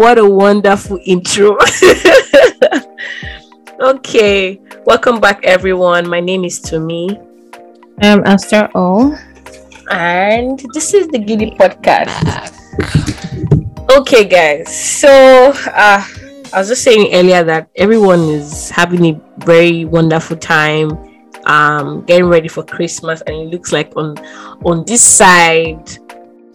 what a wonderful intro. okay, welcome back, everyone. My name is Tumi. I'm Esther O. And this is the Giddy Podcast. Okay, guys. So, uh, I was just saying earlier that everyone is having a very wonderful time um getting ready for christmas and it looks like on on this side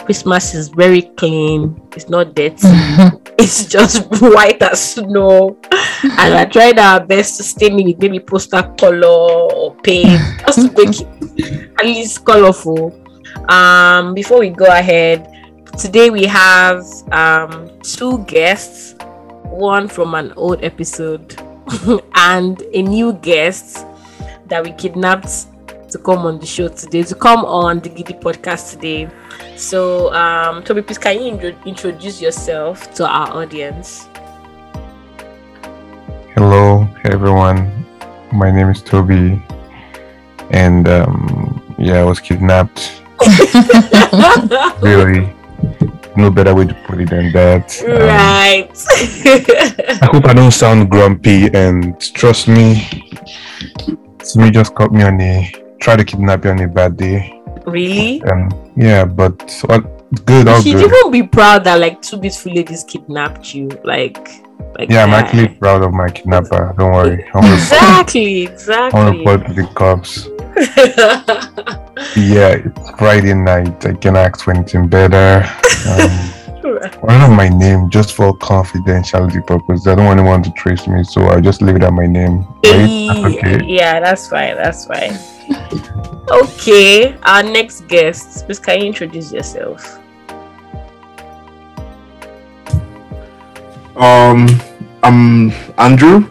christmas is very clean. It's not dirty. It's just white as snow. And i tried our best to stain it with maybe poster color or paint just to make it at least colorful um before we go ahead today we have um two guests. One from an old episode and a new guest that we kidnapped to come on the show today, to come on the Giddy podcast today. So, um, Toby, please can you intro- introduce yourself to our audience? Hello, everyone. My name is Toby, and um, yeah, I was kidnapped. really, no better way to put it than that. Um, right. I hope I don't sound grumpy, and trust me, Simi just caught me on a try to kidnap you on a bad day. really? Um, yeah, but all good, all You should good. even be proud that like two beautiful ladies kidnapped you. Like, like Yeah, I'm that. actually proud of my kidnapper. Don't worry. Exactly, I'm gonna exactly. report the cops. Yeah, it's Friday night. I can ask for anything better. Um, I don't know my name just for confidentiality purposes. I don't want anyone to trace me, so I'll just leave it at my name. Right? That's okay. Yeah, that's fine. That's fine. Okay, our next guest. Please, can you introduce yourself? Um, I'm Andrew.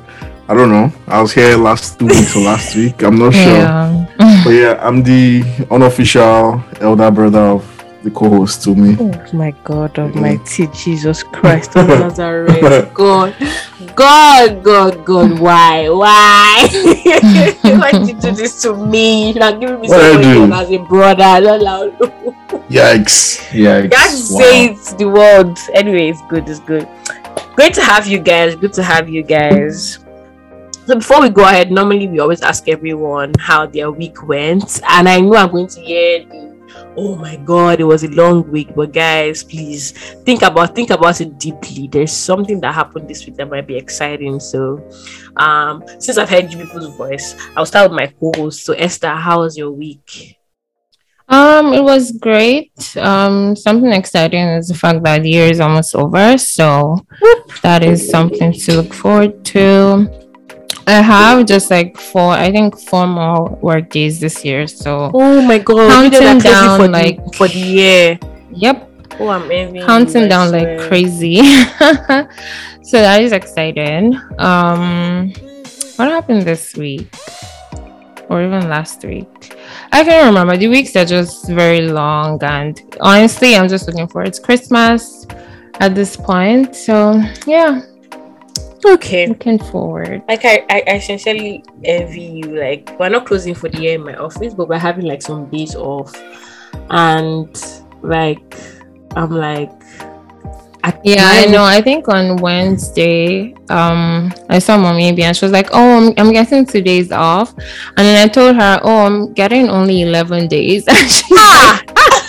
I don't know. I was here last two weeks or last week. I'm not sure. Yeah. But yeah, I'm the unofficial elder brother of the co-host Tumi. Oh my God Almighty, Jesus Christ of Nazareth, God, God, God, God, why, why, why did you do this to me? You are giving me What I something do? as a brother. Not loud. Yikes! Yikes! Just Wow. say it the world. Anyway, it's good. It's good. Great to have you guys. Good to have you guys. So before we go ahead, normally we always ask everyone how their week went, and I know I'm going to hear the oh my god, it was a long week. But guys, please think about think about it deeply. There's something that happened this week that might be exciting. So, um, since I've heard you people's voice, I'll start with my co-host. So Esther, how was your week? Um, it was great. Um, something exciting is the fact that the year is almost over, so that is something to look forward to. I have just like four, I think four more work days this year. So, Oh my god, Counting down, for like- the, for the year. yep, Oh, I'm envying counting down swear. like crazy. so that is exciting. Um, what happened this week or even last week? I can't remember. The weeks are just very long, and honestly, I'm just looking forward to Christmas at this point. So yeah, Okay. looking forward. Like I, I, I sincerely envy you. Like we're not closing for the year in my office, but we're having like some days off, and like I'm like, at Yeah, I know. I think on Wednesday, um, I saw mommy and she was like, "Oh, I'm, I'm getting two days off," and then I told her, "Oh, I'm getting only eleven days." And she's Ah!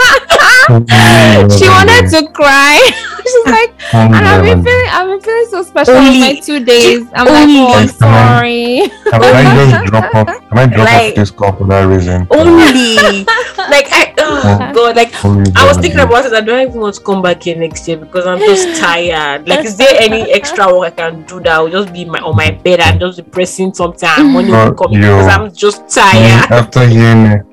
like, she oh, wanted to cry. She's like, oh, and I've been feeling, I've been feeling so special on Only- my two days. I'm only- like, oh, I'm Like, sorry. Can I just drop off? Can I drop Like- off this call for that reason? Only like I, oh Oh. god, like Only I was thinking about it. I don't even want to come back here next year because I'm just tired. Like, is there any extra work I can do that will just be my on my bed and just be pressing something and money will Oh, come yo. because I'm just tired. After hearing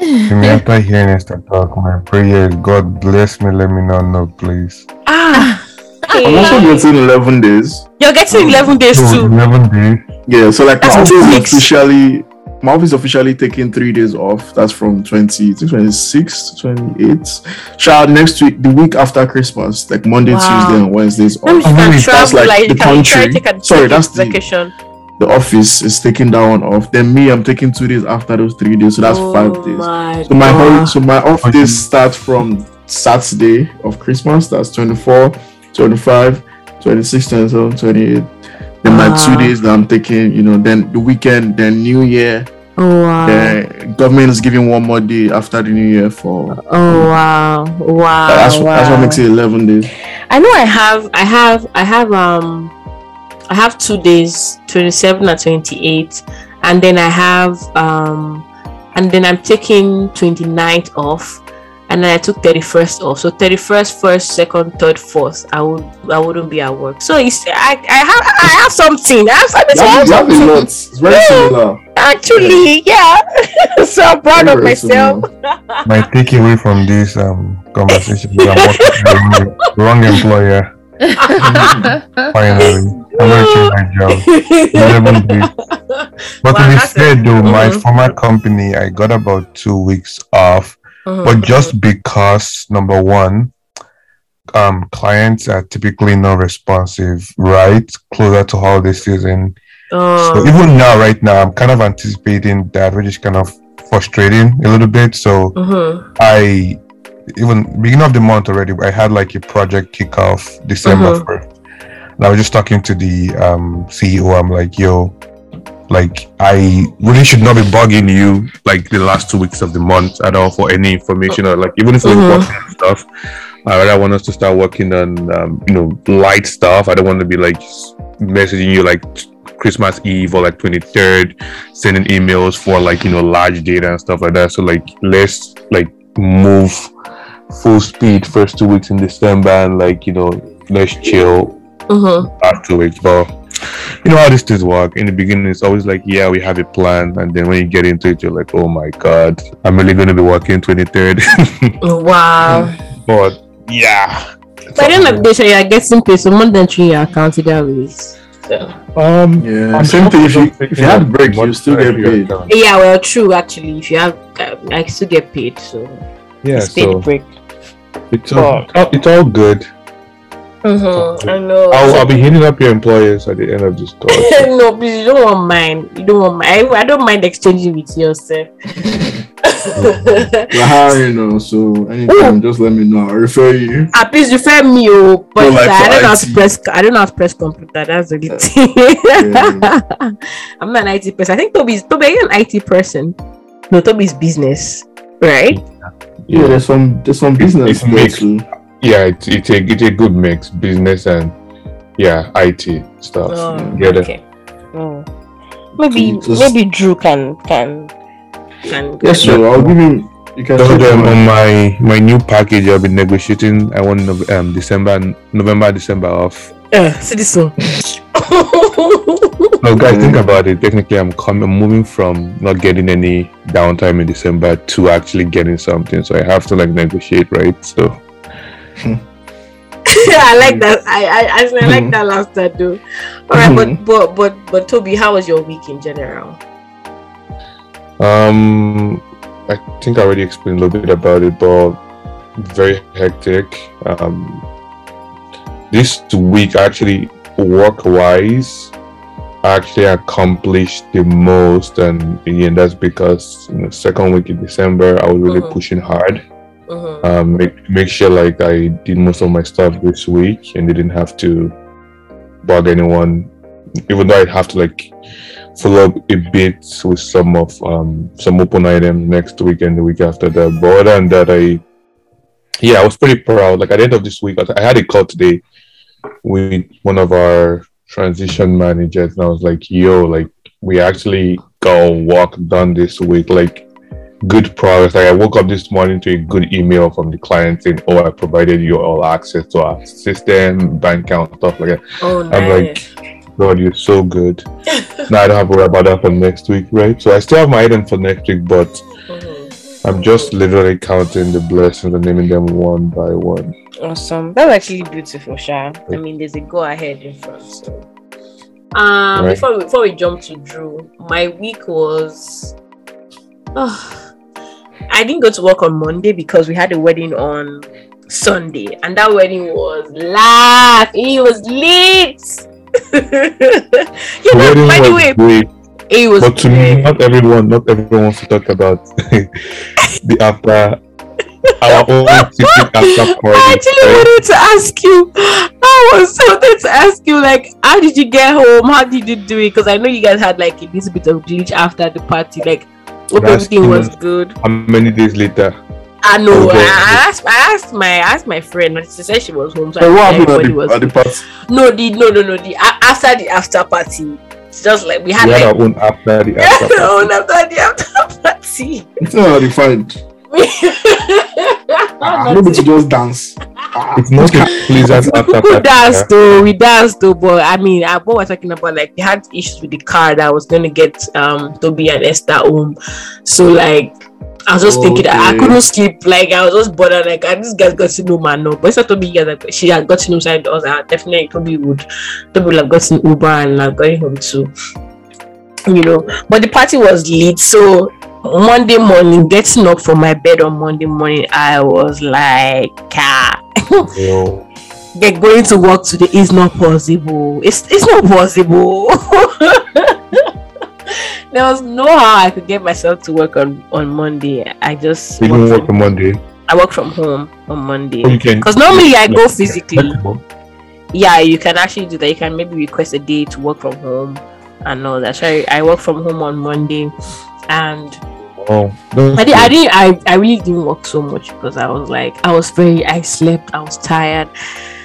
it, me, after hearing it start talk, my prayer God bless me, let me not know, please. Ah, I'm also getting 11 days. You're getting 11 days So, too. 11 days. Yeah, so like my That's office two is officially my office officially taking three days off. That's from 20 to 26 to 28. Child next week, the week after Christmas, like Monday, Wow. Tuesday, and Wednesdays That means off. you can That's travel, like like, the country. to take a Sorry, that's the- vacation. The office is taking that one off. Then me, I'm taking two days after those three days, so that's Oh five days. My So my whole, so my off days start from Saturday of Christmas. That's 24, 25, 26, 27, 28. Then my two days that I'm taking, you know, then the weekend, then New Year. Oh wow. The government is giving one more day after the New Year for. Oh wow. Wow. that's, wow. that's what makes it 11 days. I know I have I have I have um I have two days, 27 and 28, and then I have um and then I'm taking 29th off and then I took 31st off. So 31st, first, second, third, fourth, I would I wouldn't be at work. So it's I, I have I have something. I have something. You have, have something. lot. It's very similar. Actually, yeah. so I'm proud of Very myself. My takeaway from this um conversation is I'm working wrong, wrong employer. Finally, I'm gonna change my job. Days. But Wow, to be fair, though, my Mhm. former company, I got about two weeks off. Mhm. but just because number one um clients are typically not responsive right closer to holiday season so Oh. even now right now i'm kind of anticipating that which is kind of frustrating a little bit so Mhm. i even beginning of the month already i had like a project kickoff december Mhm. 1st and i was just talking to the um ceo i'm like yo like I really should not be bugging you like the last two weeks of the month at all for any information or like even if we're Mhm. stuff. I rather want us to start working on um, you know light stuff. I don't want to be like messaging you like Christmas Eve or like 23rd, sending emails for like you know large data and stuff like that. So like let's like move full speed first two weeks in December and like you know let's chill Mhm. last two weeks. But you know how these things work. In the beginning, it's always like, yeah, we have a plan, and then when you get into it, you're like, oh my god, I'm really going to be working 23rd. Wow. but yeah, By the end of the day, you're getting paid, so more than three your account either ways. So. um, Yeah. Same thing. If you, if you had break, you still get paid. Yeah, well, true. Actually, if you have, uh, I still get paid. So Yeah, it's paid so break. it's all, it's all good. Mm-hmm. I know. I'll, I'll be hitting up your employers at the end of this talk. no, please, you don't want mine. You don't want mine. I, I don't mind exchanging with yourself. We're hiring now, so anytime, just let me know. I'll refer you. Ah, please refer me, oh, but No, like I don't know how to IT. press. I don't know how to press computer. That's the only thing. I'm not an IT person. I think Toby's Toby, are you an IT person? No, Toby's business, right? Yeah, there's some there's some business It's there mixed. too. Yeah, it's, it's a it's a good mix, business and yeah, IT stuff. Oh, Get it? okay. Oh. Maybe Just- maybe Drew can can can. Yes, sir. I'll give you. You can. So check then them on my my new package, I'll be negotiating. I want Nov- um December, November, December off. Uh, see this one. No, guys, think about it. Technically, I'm coming, I'm moving from not getting any downtime in December to actually getting something. So I have to like negotiate, right? So I like that. I I, I, I like that last time too. All right, but but but but Toby, how was your week in general? um, I think I already explained a little bit about it, but very hectic. Um, this week actually work wise. I actually accomplished the most, and again, that's because in the second week in December, I was really Mhm. pushing hard. Um, make make sure like I did most of my stuff this week and didn't have to bug anyone, even though I'd have to like follow up a bit with some of um some open items next week and the week after that. But other than that, I yeah, I was pretty proud. Like at the end of this week, I I had a call today with one of our transition managers, and I was like, "Yo, like we actually got work done this week." Like good progress. Like I woke up this morning to a good email from the client saying, "Oh, I provided you all access to our system, bank account, stuff like that." Oh, I'm like, God, you're so good. now I don't have to worry about that for next week, right? So I still have my item for next week, but Mhm. I'm just literally counting the blessings and naming them one by one. Awesome. That's actually beautiful, Sha. I mean, there's a go ahead in front. So, um, Right. before we, before we jump to Drew, my week was. Oh, I didn't go to work on Monday because we had a wedding on Sunday, and that wedding was laugh. It was lit. you know, wedding by the way, great, it was. but to me, not everyone, not everyone wants to talk about the after our own secret after party. I actually right? wanted to ask you. I was so wanted to ask you, like, how did you get home? How did you do it? Because I know you guys had like a little bit of glitch after the party. Like, everything was good. How many days later? I know. Okay. I, asked. I asked my. I asked my friend. She said she was home. So I what happened at the, was. at the party? No, the no, no, no. The after the after party, it's just like we had We had like our own after the after. no, after the after party. It's not find. Ah, maybe to just dance. Ah, It's not a pleasant after we party. danced yeah. though, we danced though, but I mean, I, what we're talking about, like, they had issues with the car that was going to get um Toby and Esther home. So, like, I was just thinking that I couldn't sleep. Like, I was just bothered. Like, and this guy's got to know man, no. But it's not Toby, guys, like, she had got to know side us. Uh, definitely, Toby would, Toby would have gotten Uber and have going home too. You know, but the party was lit. So, Monday morning, getting up from my bed on Monday morning, I was like, ah. Get going to work today is not possible. It's it's not possible. there was no how I could get myself to work on on Monday. I just you didn't work from, on Monday. I work from home on Monday because normally I go physically. Yeah, you can actually do that. You can maybe request a day to work from home and all that. So I, I work from home on Monday, and Oh, I, did, I didn't. I, I really didn't work so much because I was like, I was very. I slept. I was tired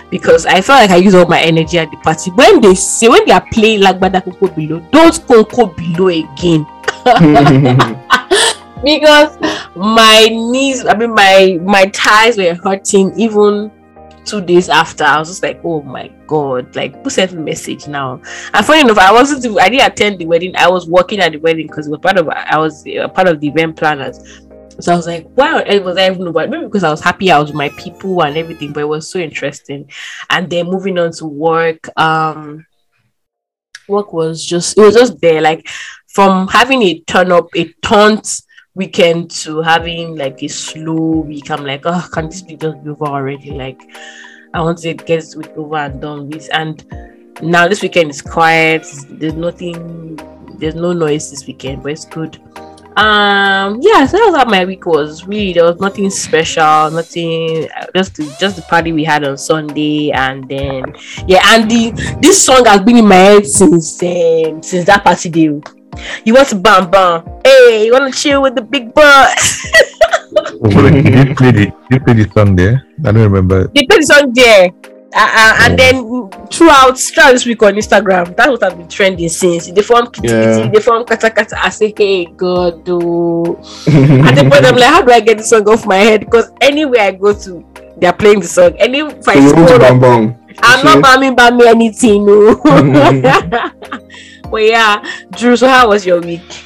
because I felt like I used all my energy at the party. When they say when they are playing like Bada Koko below, don't Koko below again because my knees. I mean, my my thighs were hurting even two days after. I was just like, oh my god, like who sent the message now? And funny enough, I wasn't. I didn't attend the wedding. I was working at the wedding because it was part of. I was uh, part of the event planners. So I was like, wow, earth was I even about? Maybe because I was happy I was with my people and everything, but it was so interesting. And then moving on to work, um, work was just it was just there. Like from having a turn up, a taunt weekend to having like a slow week. I'm like, oh, can this be just be over already? Like, I want to get this week over and done with. And now this weekend is quiet. There's nothing. There's no noise this weekend, but it's good. Um, yeah, so that was how my week was. Really, there was nothing special, nothing. uh, Just the, just the party we had on Sunday, and then yeah, and the this song has been in my head since um, since that party day. You want to bam bam? Hey, you want to chill with the big boss? Oh, did you play the? You play the song there? I don't remember. they played the song there. Uh, uh, and then throughout throughout this week on Instagram, that's what I've been trending since. They form kitty Yeah. kitty, they form kata kata. I say, hey God, do. At the point, I'm like, how do I get the song off my head? Because anywhere I go to, they're playing the song. Any if I So you want to scroll bang bang? I'm not bamming bamming anything, no. but yeah, Drew. So how was your week?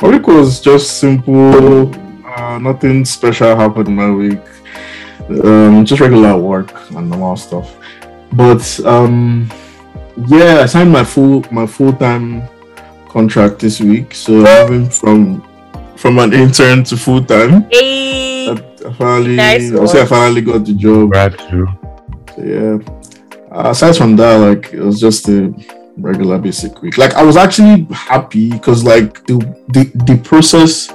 My week was just simple. Uh, nothing special happened in my week. Um, just regular work and normal stuff. But um, yeah, I signed my full my full time contract this week. So I'm moving from from an intern to full time. Hey, I, I finally, Nice I'll say I finally got the job. Congrats, Drew. So, yeah. Uh, aside from that, like it was just a regular basic week. Like I was actually happy because like the, the the process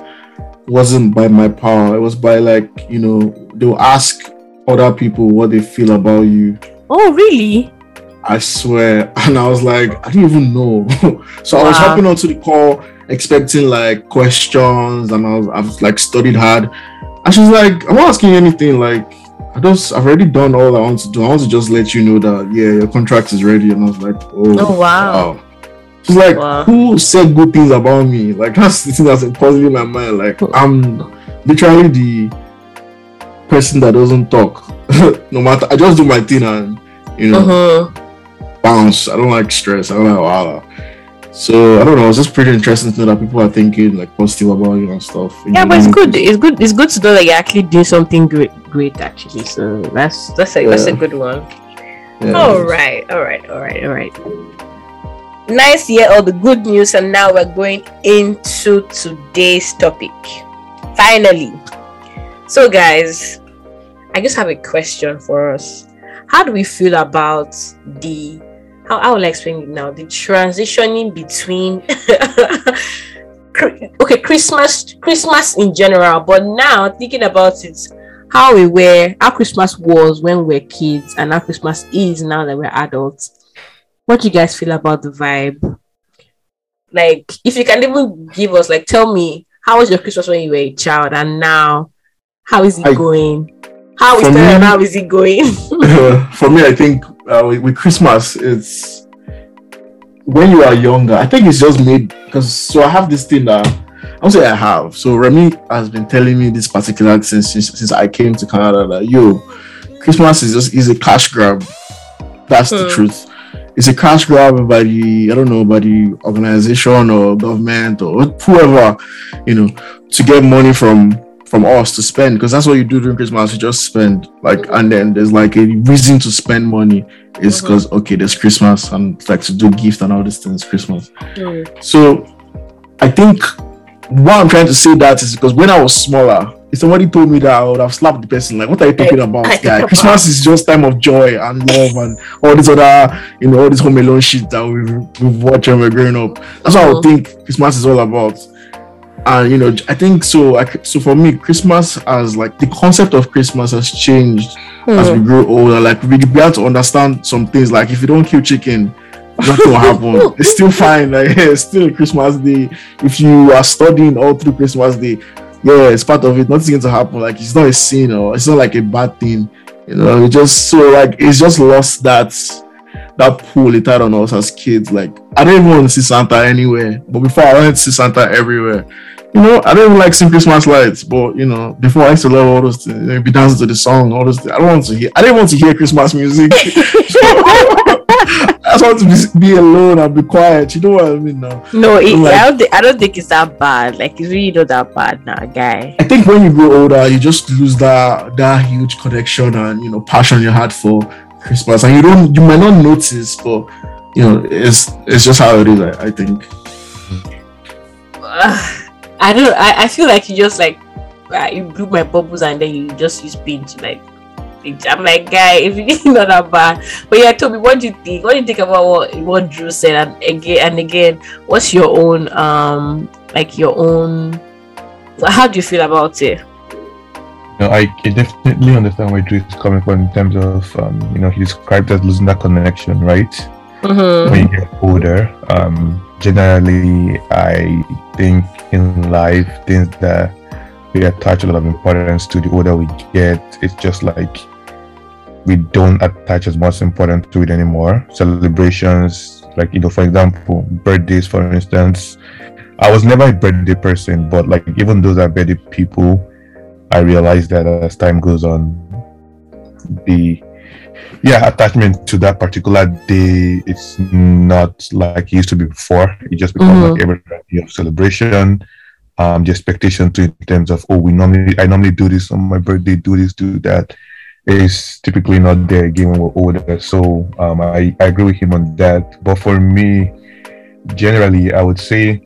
wasn't by my power. It was by like you know they'll ask other people what they feel about you. oh really? I swear, and I was like, I didn't even know. so I was hopping onto the call expecting like questions, and I was I've like studied hard. And she's like, I'm not asking anything. Like, I just I've already done all I want to do. I want to just let you know that yeah, your contract is ready. And I was like, oh, Oh wow. She's like, Wow. who said good things about me? Like that's the thing that's puzzling my mind. Like I'm literally the person that doesn't talk. no matter, I just do my thing and you know Uh-huh. bounce. I don't like stress. I don't like wahala. So I don't know. It's just pretty interesting to know that people are thinking like positive about you and stuff. Yeah, but it's good. It's good. It's good to know that you're actually doing something great. Great, actually. So that's that's a that's a good one. Yeah. All right, all right, all right, all right. Nice to hear all the good news, and now we're going into today's topic. Finally, so guys, I just have a question for us. How do we feel about the? How I will explain it now. The transitioning between. okay, Christmas, Christmas in general, but now thinking about it, how we were, how Christmas was when we were kids, and how Christmas is now that we're adults. What do you guys feel about the vibe? Like, if you can even give us, like, tell me, how was your Christmas when you were a child, and now, how is it I, going? How is it? How is it going? for me, I think uh, with, with Christmas, it's when you are younger, I think it's just made because so I have this thing that I'll say I have. So Remy has been telling me this particular since since, since I came to Canada that yo, Christmas is just is a cash grab. That's the hmm. truth. It's a cash grab by the I don't know by the organization or government or whoever, you know, to get money from from us to spend because that's what you do during Christmas. You just spend like, and then there's like a reason to spend money is because mm-hmm. okay, there's Christmas and like to do gifts and all these things Christmas. Mm. So I think why I'm trying to say that is because when I was smaller, if somebody told me that I would have slapped the person, like, what are you talking about, guy? Christmas is just time of joy and love and all this other, you know, all this home alone shit that we've, we've watched when we're growing up. That's what I would mm-hmm. think Christmas is all about and you know i think so I, so for me christmas as like the concept of christmas has changed mm. as we hmm. grow older like we began to understand some things like if you don't kill chicken nothing will happen. It's still fine. Like it's still a christmas day. If you are studying all through christmas day yeah it's part of it. Nothing's going to happen. Like it's not a sin or it's not like a bad thing. You know it just so like it's just lost that that pull it had on us as kids. Like i don't even want to see santa anywhere. But before i wanted to see santa everywhere. You know, I don't even like seeing Christmas lights, but you know, before I used to love all those things, you know, be dancing to the song, all those things. I don't want to hear I didn't want to hear Christmas music. I just want to be, be, alone and be quiet. You know what I mean now? No, it, like, I, don't think, I don't think it's that bad. Like it's really not that bad now, guy. I think when you grow older, you just lose that that huge connection and you know passion you had for Christmas, and you don't you might not notice, but you know it's it's just how it is. I, I think. I don't. I, I feel like you just like uh, you blew my bubbles and then you just use paint to like. I'm like, guy, if it's not that bad. But yeah, Toby, what do you think? What do you think about what what Drew said? And again and again, what's your own um like your own? How do you feel about it? No, I definitely understand where Drew is coming from in terms of um, you know he described as losing that connection, right? Mm-hmm. When you get older, um, generally, I think in life, things that we attach a lot of importance to the older we get, it's just like we don't attach as much importance to it anymore. Celebrations, like, you know, for example, birthdays, for instance. I was never a birthday person, but like, even those are birthday people, I realized that as time goes on, the yeah attachment to that particular day it's not like it used to be before it just becomes mm-hmm. like every day of celebration um the expectation to in terms of oh we normally i normally do this on my birthday do this do that is typically not there again when we're older so um i, I agree with him on that. But for me generally i would say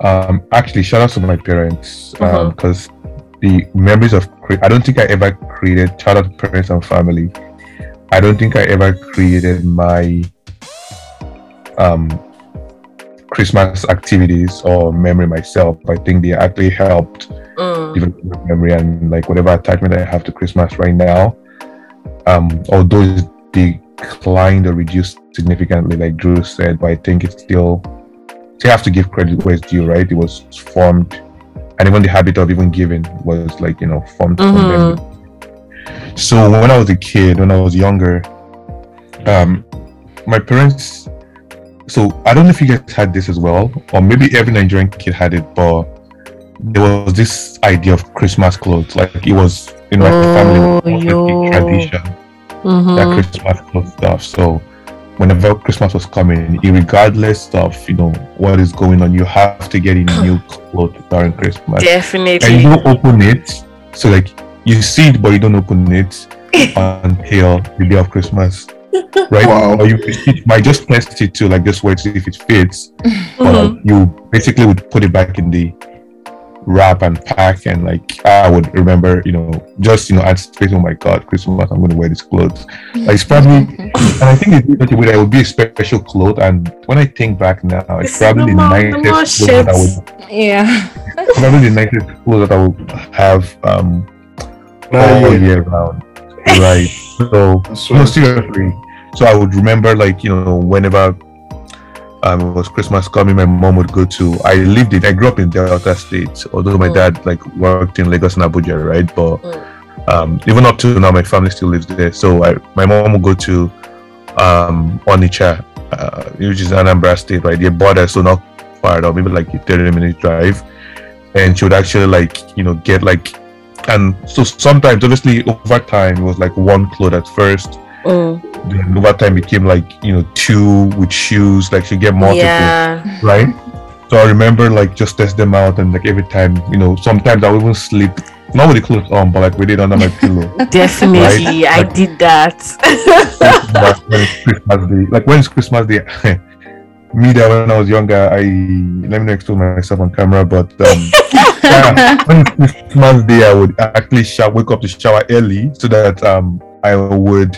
um actually shout out to my parents because um, mm-hmm. the memories of i don't think i ever created shout out to parents and family. I don't think I ever created my um, Christmas activities or memory myself. I think they actually helped mm. develop memory and like whatever attachment I have to Christmas right now. Um, although it declined or reduced significantly, like Drew said, but I think it's still you have to give credit where it's due, right? It was formed, and even the habit of even giving was like you know formed mm-hmm. from memory so when I was a kid, when I was younger, um, my parents. So I don't know if you guys had this as well, or maybe every Nigerian kid had it, but there was this idea of Christmas clothes. Like it was, you know, like oh, the family was tradition, mm-hmm. that Christmas clothes stuff. So whenever Christmas was coming, regardless of you know what is going on, you have to get a new clothes during Christmas. Definitely. And you don't open it, so like you see it but you don't open it until the day of Christmas. Right? Wow. Or you, you might just test it to like just wait to see if it fits. Mm-hmm. Or you basically would put it back in the wrap and pack and like I would remember, you know, just you know, anticipating, oh my god, Christmas, I'm gonna wear this clothes. Like it's probably and I think it's that it would be a special cloth and when I think back now, it's, it's probably the nicest clothes that I would Yeah. probably the nicest clothes that I would have um all year round. Right. So no, seriously. So I would remember, like you know, whenever um, it was Christmas coming, my mom would go to. I lived in. I grew up in Delta State, although my mm. dad like worked in Lagos and Abuja, right? But mm. um, even up to now, my family still lives there. So I, my mom would go to um, Onitsha, uh, which is Anambra State, right? The border, so not far at all, maybe like a 30 minute drive. And she would actually like, you know, get like, and so sometimes, obviously, over time, it was like one cloth at first. Mm. Then over time it became like, you know, two with shoes, like she get multiple, yeah. right? So I remember like just test them out and like every time, you know, sometimes I would even sleep not with the clothes on, but like with it under my pillow. Definitely, right? I like, did that. Christmas Day, like when it's Christmas Day, me that when I was younger, I let me not expose myself on camera, but um, yeah, when it's Christmas Day, I would actually shower, wake up to shower early so that um I would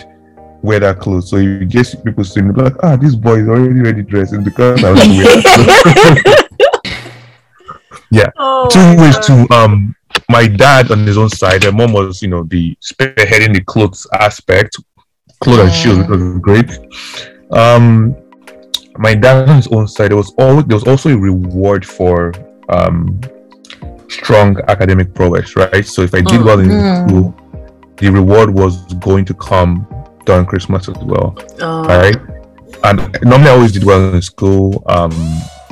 wear that clothes. So you just people see me like, ah, this boy is already ready dressed, because I was wearing yeah. Oh, Two ways to um my dad on his own side, my mom was, you know, the spearheading the clothes aspect, clothes and shoes, which was great. Um, my dad on his own side, there was always there was also a reward for um strong academic progress, right? So if I did well in mm. school, the reward was going to come during Christmas as well, oh. right? And normally I always did well in school. Um,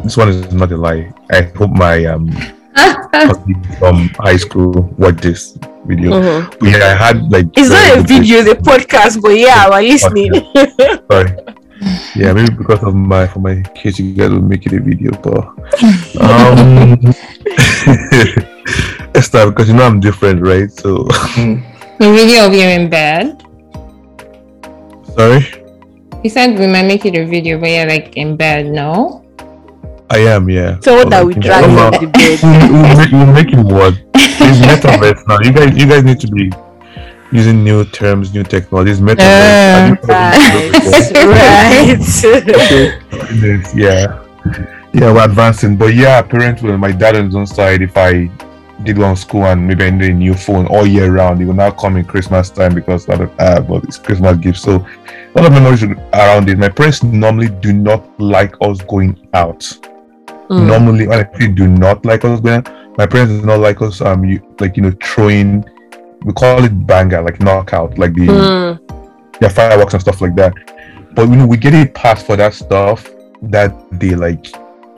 this one is not a lie. I hope my um from high school watch this video. Mm-hmm. Yeah, I had like it's not a video, it's a podcast, but yeah, we're listening. Sorry. Yeah, maybe because of my for my kids, you guys will make it a video, but um, Esther, because you know I'm different, right? So the video of you in bed. Sorry. You said we might make it a video, but you're like in bed, no? I am, yeah. So what that we drag from the bed. we'll, make, we'll make it work. It's metaverse now. You guys, you guys need to be using new terms, new technologies. Metaverse. Uh, right. right. yeah. Yeah, we're advancing. But yeah, apparently, my dad on his own side, if I did one school and maybe I need a new phone all year round, it will now come in Christmas time because of uh, but it's Christmas gift. So a lot of memories around it. My parents normally do not like us going out. Mm. Normally, when I do not like us going, my parents do not like us. Um, you, like you know, throwing. We call it banger, like knockout, like the mm. yeah fireworks and stuff like that. But you know, we get a pass for that stuff that they like.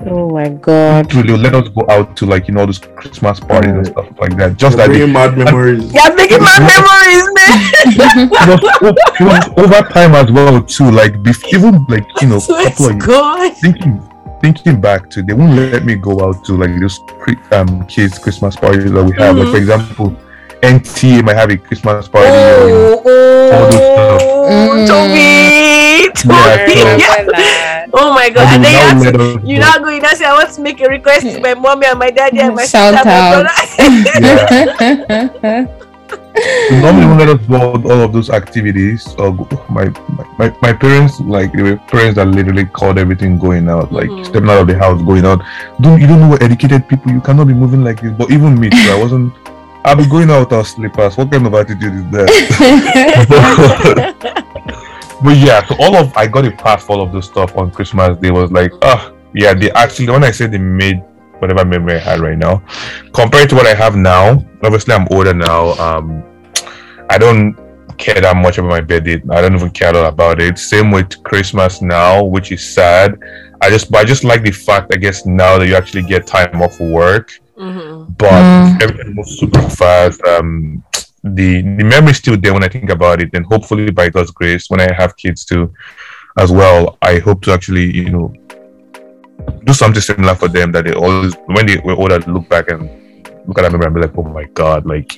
Oh my god! To let us go out to like you know those Christmas parties mm. and stuff like that. Just You're that they, mad memories. Yeah, making mad memories, man. it, was, it was over time as well too. Like even like you know, couple of God. thinking thinking back to, they won't let me go out to like those um, kids' Christmas parties that we have. Mm-hmm. Like for example, NTA might have a Christmas party. Oh, oh, all those stuff. Toby, Toby. Yeah, Oh my god! And, and then you have to, you're not going to say, I want to make a request to my mommy and my daddy and my Shout sister, out. my brother. normally when let us do all, all of those activities or my, my my parents like they were parents that literally called everything going out like mm-hmm. stepping out of the house going out don't you don't know what educated people you cannot be moving like this but even me too, i wasn't i'll be going out without slippers what kind of attitude is that but yeah so all of i got a pass for all of this stuff on christmas day was like ah yeah they actually when i said they made whatever memory I had right now. Compared to what I have now, obviously I'm older now. Um, I don't care that much about my birthday. I don't even care about it. Same with Christmas now, which is sad. I just, but I just like the fact, I guess, now that you actually get time off work. Mm-hmm. But mm. everything moves super fast. Um, the the memory is still there when I think about it, and hopefully by God's grace, when I have kids too, as well, I hope to actually, you know, do something similar for them that they always when they were older look back and look at that memory and be like, oh my god, like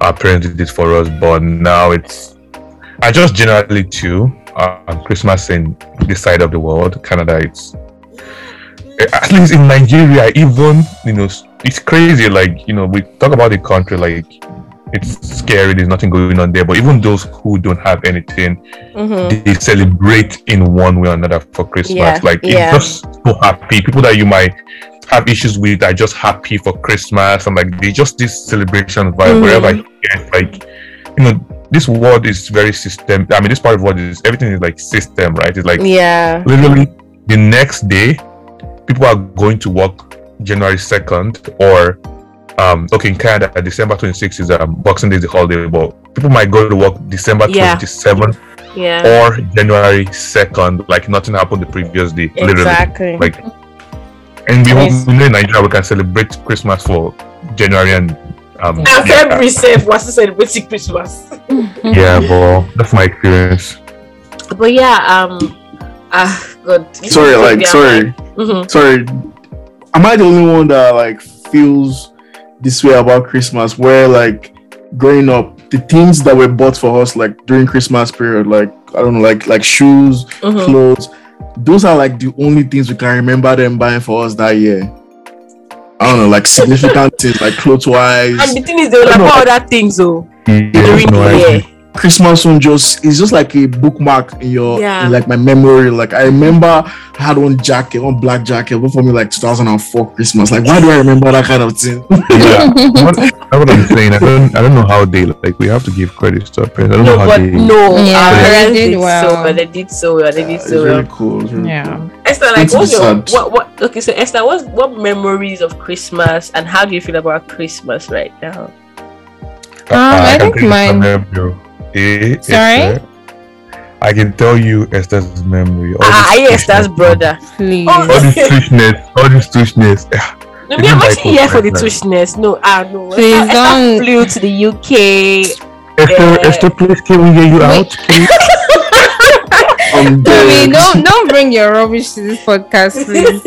our parents did this for us, but now it's I just generally too on Christmas in this side of the world, Canada, it's at least in Nigeria, even you know, it's crazy. Like you know, we talk about the country like it's scary. There's nothing going on there. But even those who don't have anything, mm-hmm. they celebrate in one way or another for Christmas. Yeah, like yeah. it's just so happy. People that you might have issues with are just happy for Christmas and like they just this celebration vibe Mhm. wherever I get like you know this world is very system I mean this part of world is everything is like system right it's like Yeah. literally the next day people are going to work January 2nd or um okay in Canada December 26th is um Boxing Day is the holiday but people might go to work December Yeah. 27th Yeah. or January 2nd like nothing happened the previous day literally like and we, Yes. we know in Nigeria we can celebrate Christmas for January and um and yeah, February self was celebrating Christmas. yeah but that's my experience But yeah, um, ah, God. Sorry, like sorry, hmm sorry. Am I the only one that like feels this way about Christmas? Where like growing up, the things that were bought for us like during Christmas period, like I don't know, like like shoes, hmm clothes, those are like the only things we can remember them buying for us that year. I don't know, like significant things like clothes wise. And the thing is, they will like don't know. buy other things, oh, Yeah, during no, the I- year. Christmas one just it's just like a bookmark in your Yeah. in like my memory. Like I remember I had one jacket, one black jacket, but for me like 2004 Christmas. Like why do I remember that kind of thing? yeah what, that's what I'm saying I don't I don't know how they like we have to give credit to our parents I don't No, know how but they no, Yeah, our they parents did did so well. well. They did so well. They did it's so well. really cool. It's really Yeah. Esther, like, It's what's your sad. what? What? Okay, so Esther, what what memories of Christmas and how do you feel about Christmas right now? Uh, I can think tell mine- some memory. Eh, Sorry? Esther, I can tell you Esther's memory. all Ah, this I Esther's tushness, brother. Please. Oh, All this tushness, all this tushness. Ah, No, me, I'm actually here for the Christmas. tushness. No, ah, no. Please Esther, Esther don't- flew to the UK. Esther, Yeah. Esther, please can we hear you Wait. out, please? I'm Tumi, don't don't bring your rubbish to this podcast, please.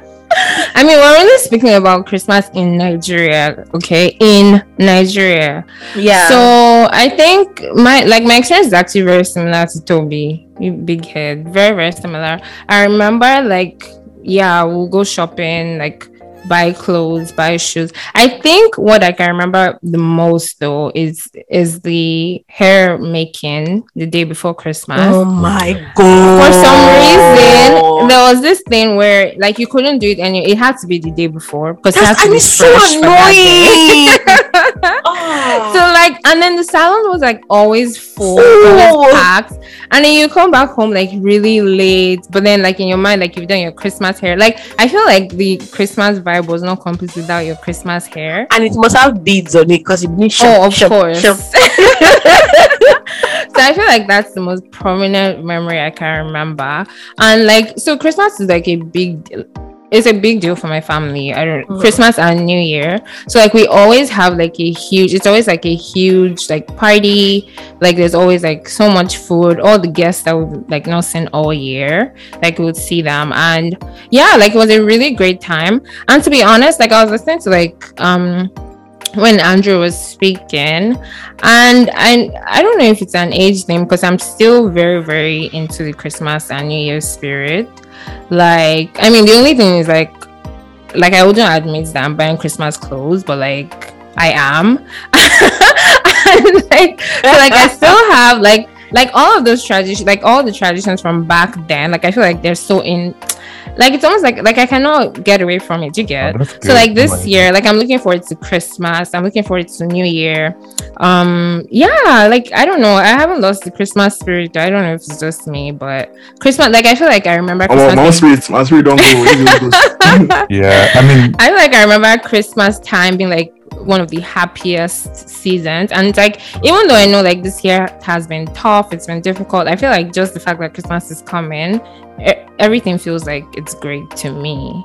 I mean, we're only speaking about Christmas in Nigeria, okay? In Nigeria. yeah. So I think my like my experience is actually very similar to Toby. You big head, very very similar. I remember like yeah, we'll go shopping, like buy clothes, buy shoes. I think what I can remember the most though is is the hair making the day before Christmas. oh my god. For some reason, there was this thing where like you couldn't do it and it had to be the day before because it had That's, to and be it's so fresh for that day. annoying. Ah. So like, and then the salon was like always full, Full. Oh. packed, and then you come back home like really late. But then like in your mind, like you've done your Christmas hair. Like I feel like the Christmas vibe was not complete without your Christmas hair. and it must have beads on it because it needs Oh, of shop, course. shop. so I feel like that's the most prominent memory I can remember. And like, so Christmas is like a big deal. It's a big deal for my family. I don't Mm. Christmas and New Year. So like we always have like a huge. It's always like a huge like party. Like there's always like so much food. All the guests that would like not seen all year. Like we would see them and yeah, like it was a really great time. And to be honest, like I was listening to like um when Andrew was speaking, and I I don't know if it's an age thing because I'm still very very into the Christmas and New Year spirit. Like I mean, the only thing is like like I wouldn't admit that I'm buying Christmas clothes, but like I am. like like I still have like like all of those traditions, like all the traditions from back then. Like I feel like they're so in. Like it's almost like like I cannot get away from it. You get Oh, so like this Like- year like i'm looking forward to christmas i'm looking forward to new year um yeah like i don't know i haven't lost the christmas spirit i don't know if it's just me but christmas like i feel like i remember Oh, well, my christmas spirit, my spirit don't go. Yeah, I mean, I feel like I remember Christmas time being like one of the happiest seasons. And like, even though I know like this year has been tough, it's been difficult, I feel like just the fact that Christmas is coming, everything feels like it's great to me.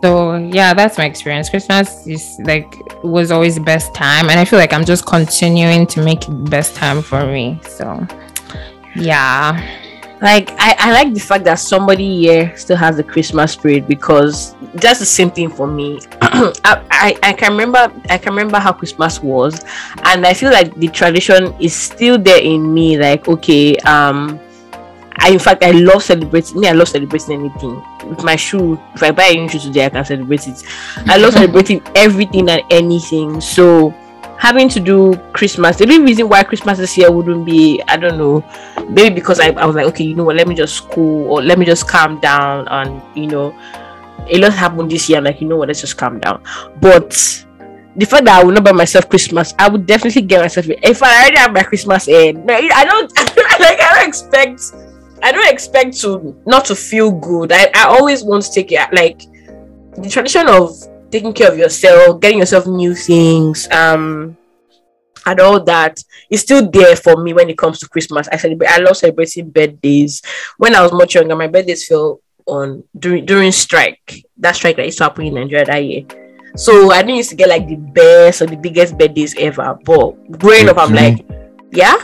So yeah, that's my experience. Christmas is like was always the best time, and I feel like I'm just continuing to make it the best time for me. So yeah. Like I, I like the fact that somebody here still has the Christmas spirit because that's the same thing for me. I, I, I can remember I can remember how Christmas was and I feel like the tradition is still there in me. Like okay um I in fact I love celebrating me I love celebrating anything. With my shoe if I buy a new shoe today I can celebrate it. I love celebrating everything and anything. So having to do Christmas the only reason why Christmas this year wouldn't be I don't know maybe because I, I was like okay you know what let me just cool or let me just calm down and you know a lot happened this year. I'm like, you know what, let's just calm down. But the fact that I will not buy myself Christmas, I would definitely get myself. If I already have my Christmas in, I don't like. I don't expect. I don't expect to not to feel good. I, I always want to take it like the tradition of taking care of yourself, getting yourself new things, um, and all that is still there for me when it comes to Christmas. I celebrate. I love celebrating birthdays. When I was much younger, my birthdays fell on during during strike. That strike that used to happen in Nigeria that year. So I didn't used to get like the best or the biggest birthdays ever. But growing up, I'm like, yeah.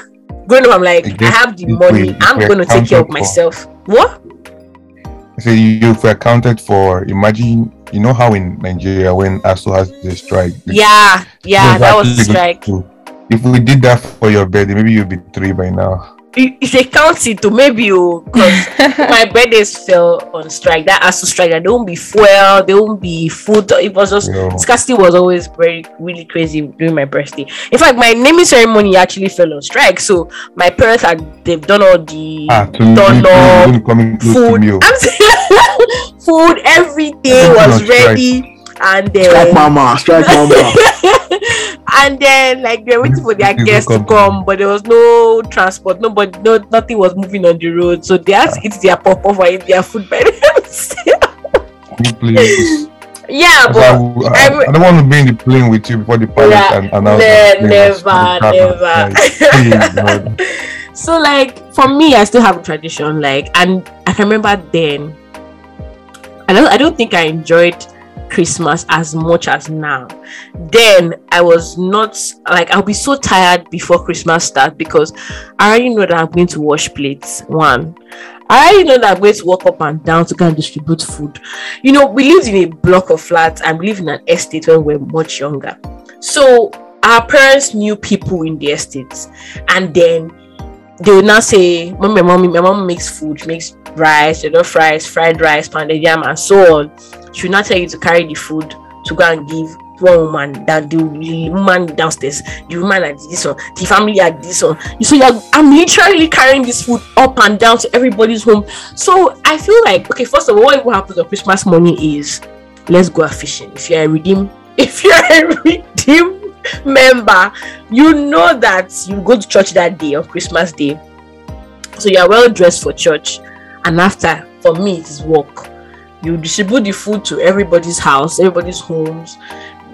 Growing up, I'm like, I have the money. I'm gonna take care of myself. What? So you were accounted for. Imagine, you know how in Nigeria when ASUU has the strike. Yeah, yeah, that was the strike. If we did that for your birthday, maybe you'd be three by now if they count it to maybe you because my birthdays fell on strike. That has to strike. There won't be fuel, there won't be food. It was just yeah. scarcity was always very really crazy during my birthday. In fact, my naming ceremony actually fell on strike. So my parents had they've done all the ah, done all food. I'm saying food, everything was ready. And then strike mama, strike mama. and then like they're waiting for their guests to come, but there was no transport, nobody, no nothing was moving on the road, so they had to eat their pop or eat their food by themselves. Please. Yeah, but I, I, I, don't want to be in the plane with you before the pilot yeah, and announce ne- never, never. so like for me, I still have a tradition. Like, and I can remember then. I don't. I don't think I enjoyed Christmas as much as now. Then I was not like I'll be so tired before Christmas starts because I already know that I'm going to wash plates. One, I already know that I'm going to walk up and down to go and distribute food. You know, we lived in a block of flats and we lived in an estate when we were much younger. So our parents knew people in the estates, and then they would now say, "Mommy, mommy, my mom makes food, makes rice, you know, fries, fried rice, pounded yam, and so on." She will not tell you to carry the food to go and give one woman that the, the woman downstairs, the woman at this one, the family at this one. You see, I'm literally carrying this food up and down to everybody's home. So I feel like okay, first of all, what happens on Christmas morning is let's go fishing. If you're a redeem, if you're a redeem member, you know that you go to church that day on Christmas Day. So you're well dressed for church, and after for me it is work you distribute the food to everybody's house, everybody's homes.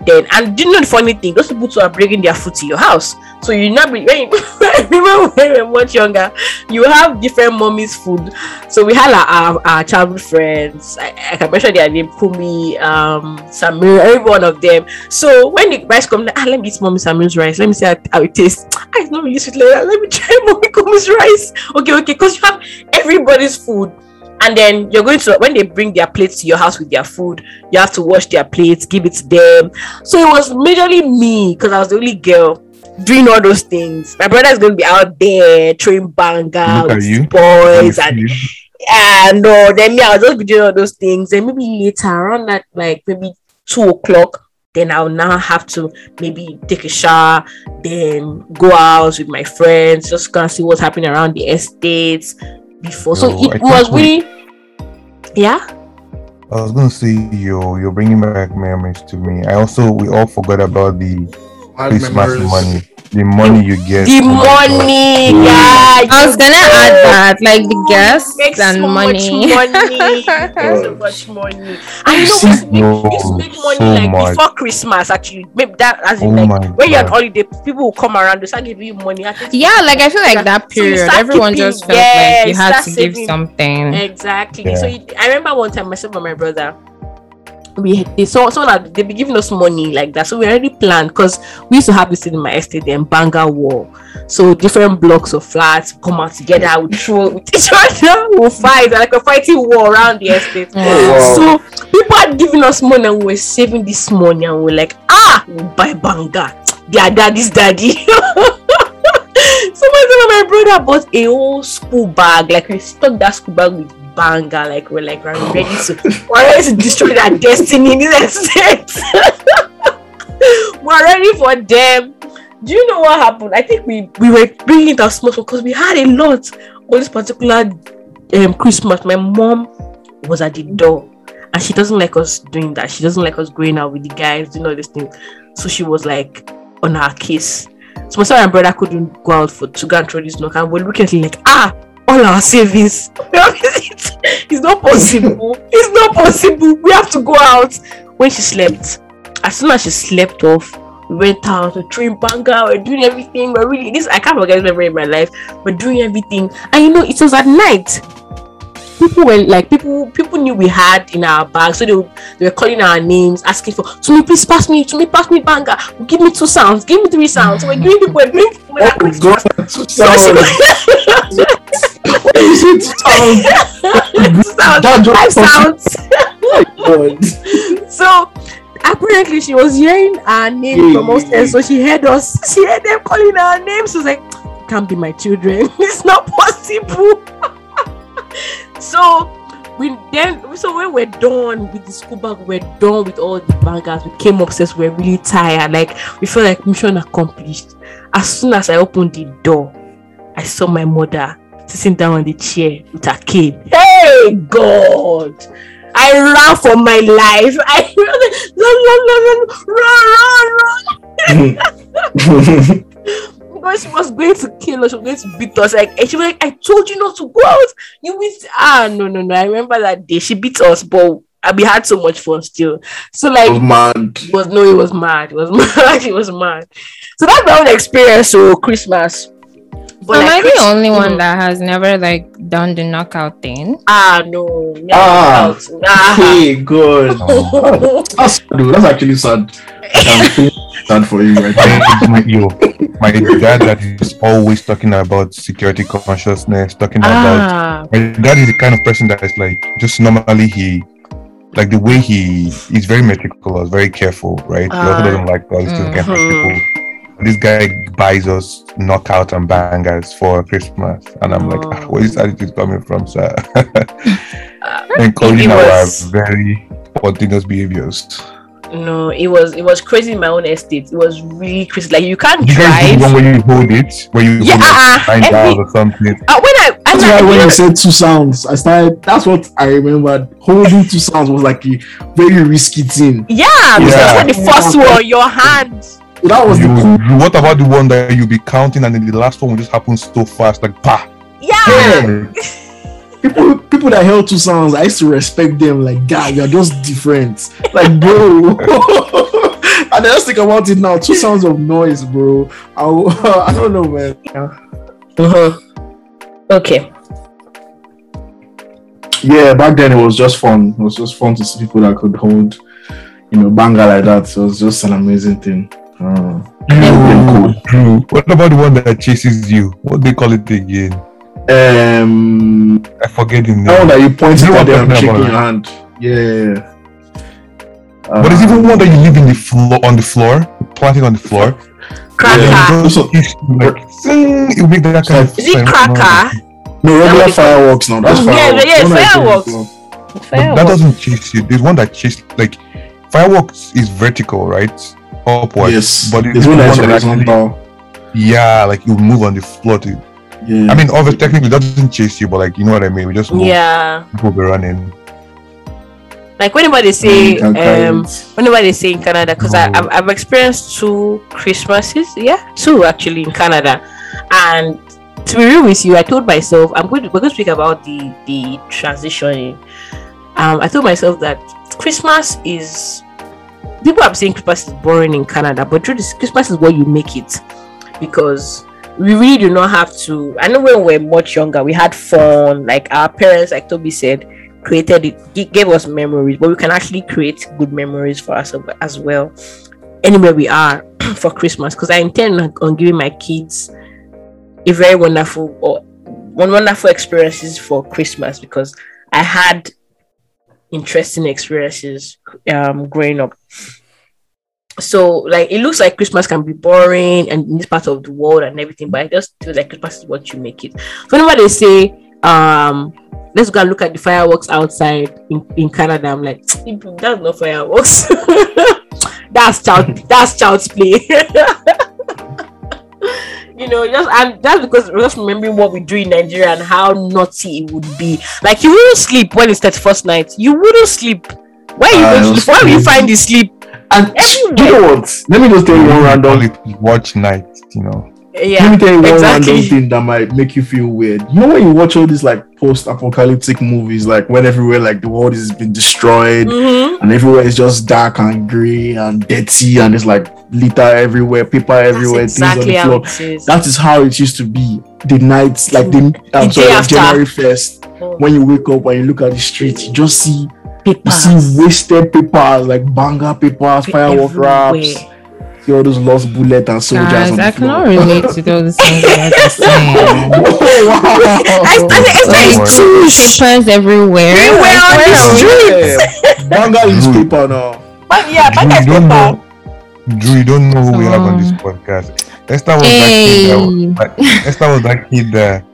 Then, and do you know the funny thing? Those people too are bringing their food to your house. So you not be when you, when we were much younger, you have different mommy's food. So we had our, our, our childhood friends. I, I, can mention their name, Kumi, um, Samir, every one of them. So when the rice comes, like, ah, let me eat mommy Samir's rice. Let me see how, how it tastes. Ah, it's not really sweet like. Let me try mommy Kumi's rice. Okay, okay, because you have everybody's food and then you're going to when they bring their plates to your house with their food you have to wash their plates give it to them. So it was majorly me because i was the only girl doing all those things. My brother is going to be out there throwing banga with boys and yeah no then me i was just be doing all those things. And maybe later around that like maybe two o'clock then I'll now have to maybe take a shower, then go out with my friends, just go and see what's happening around the estates, before. So no, it was really, yeah. I was gonna say you you're bringing back memories to me. I also we all forgot about the Christmas memories. money the money you get. The money, yeah. I was gonna add that, like the guests and so money. Much money. so much money. And you know, we used make money so like much. before Christmas. Actually, maybe that as in oh like when you're on holiday, people will come around. They start giving you money. Yeah, like I feel like that period, so everyone keeping, just felt like you had to saving. give something. Exactly. Yeah. So you, I remember one time myself and my brother we they saw so that they be giving us money like that. So we already planned because we used to have this in my estate in Banga Wall. So different blocks of flats come out together, we throw with each other, we'll fight like a fighting war around the estate. Oh, wow. So people are giving us money and we are saving this money and we're like, ah, we'll buy Banga. Their daddy's daddy. so my, my brother bought a whole school bag, like we stuck that school bag with banger. Like we're like we're ready to we're ready to destroy that destiny in this we're ready for them. Do you know what happened? I think we we were bringing it as small because we had a lot on this particular um, Christmas. My mom was at the door and she doesn't like us doing that. She doesn't like us going out with the guys, doing all this thing. So she was like on our case. So my son and brother couldn't go out for to go and throw this knock, and we're looking at like, ah, all our savings. it's not possible. it's not possible. We have to go out. When she slept, as soon as she slept off, we went out, we train banga, we're doing everything. We're really this I can't forget this memory in my life. We're doing everything. And you know, it was at night. People were like people people knew we had in our bag, so they, were- they were calling our names, asking for Tumi, please pass me, Tumi, pass me banga, give me two sounds, give me three sounds. So we're giving people we're doing we're Oh like, God, two sounds. What did you say? Sounds. sounds, That just sounds. God. So apparently she was hearing our name from Yeah. upstairs, so she heard us. She heard them calling our names. She was like, "Can't be my children. It's not possible." so we then so when we're done with the school bag, we're done with all the bangers. We came upstairs. We're really tired. Like we felt like mission accomplished. As soon as I opened the door, I saw my mother sitting down on the chair with her cane. Hey God! I ran for my life. I run, run, run, run, run, run, run. Because she was going to kill us, she was going to beat us. Like, and she was like, I told you not to go out. You missed. Ah, no, no, no. I remember that day. She beat us, but we had so much fun still. So, like, was mad. it was no, it was mad. It was mad. It was mad. So that's my own experience. So Christmas. But Am like, I the Chris- only one Mm. that has never like done the knockout thing? Ah no. never Ah. out. Ah. Hey, God. Oh. That's sad. That's actually sad. I'm sad for you right now. my, yo, my dad that is always talking about security consciousness, talking about Ah. my dad is the kind of person that is like just normally he like the way he is very meticulous, very careful, right? he also Ah. doesn't like all these kind of Mhm. people. This guy buys us knockout and bangers for Christmas, and I'm like, Oh. ah, where is this attitude coming from, sir? Uh, Encouraging it our very spontaneous behaviors. No, it was it was crazy in my own estate. It was really crazy. Like you can't You guys do one drive. where you hold it, where you Yeah, hold uh-uh, every- or something. Uh, when I and That's I, why when you you know, said two sounds, I started. That's what I remembered. Holding two sounds was like a very risky thing. yeah, because Yeah. when the first one, your hand. So that was You, the cool. you- what about the one that you be counting and then the last one will just happen so fast, like pa? Yeah. Yeah. People, people that held two sounds, I used to respect them. Like, God, you're just different. Like, bro. and I just think about it now. Two sounds of noise, bro. I, I don't know, man. Uh-huh. Okay. Yeah, back then it was just fun. It was just fun to see people that could hold, you know, banger like that. So it was just an amazing thing. Uh, True, true. What about the one that chases you? What do they call it again? um, I forget the name. that one that you pointed at what them I'm and talking shaking your hand. Yeah. but there's even one that you leave in the floor on the floor, planting on the floor. Cracker. Yeah. Just it's like you make that kind of Is it sound. cracker? No regular That fireworks now. That's Yeah, fireworks. yeah, One I think fireworks. is, uh, But that doesn't chase you. There's one that chases like fireworks is vertical, right? Upwards. Yes, But there's there's one that's one that actually, yeah, like you move on the floor to. Yeah. I mean, obviously, technically, it doesn't chase you, but like you know what I mean. We just move. Yeah. People be running. Like whenever they say You can um whenever they say in Canada, because Oh. I've, I've experienced two Christmases, yeah, two actually in Canada, and to be real with you, I told myself I'm going to we're going to speak about the the transitioning. Um, I told myself that Christmas is people are saying Christmas is boring in Canada, but truth is Christmas is what you make it because we really do not have to. I know when we were much younger, we had fun. Like our parents, like Toby said, created it, gave us memories, but we can actually create good memories for us as well anywhere we are for Christmas. Because I intend on giving my kids a very wonderful or one wonderful experiences for Christmas because I had interesting experiences um growing up. So like it looks like Christmas can be boring and in this part of the world and everything, but I just feel like Christmas is what you make it. So whenever they say um let's go and look at the fireworks outside in, in Canada. I'm like, that's not fireworks. that's child that's child's play. you know, just and that's because we're just remembering what we do in Nigeria and how naughty it would be. Like you wouldn't sleep when it's that first night. You wouldn't sleep. Where you Uh, go it sleep? Where will you find the sleep? And Everywhere. you know what? Let me just tell you one random. It watch night, you know. Yeah, Let me tell you one exactly. random thing that might make you feel weird. You know when you watch all these like post-apocalyptic movies, like when everywhere like the world has been destroyed Mhm. and everywhere is just dark and grey and dirty and it's like litter everywhere, paper That's everywhere, exactly things on the floor. That is how it used to be. The nights, like the, I'm The sorry, like. January first, Oh, when you wake up and you look at the street, you just see you see wasted papers like banger papers, firework wraps. See all those lost bullets and soldiers. Guys, on I cannot relate to those things you guys are saying. oh, wow. I started Like, like, tush. papers everywhere. Everywhere on the where are we? street. Banger is paper now. But yeah, Drew, back you don't know. Drew, you don't know who we have on this podcast. Esther was Hey. that kid. That, Esther was that kid that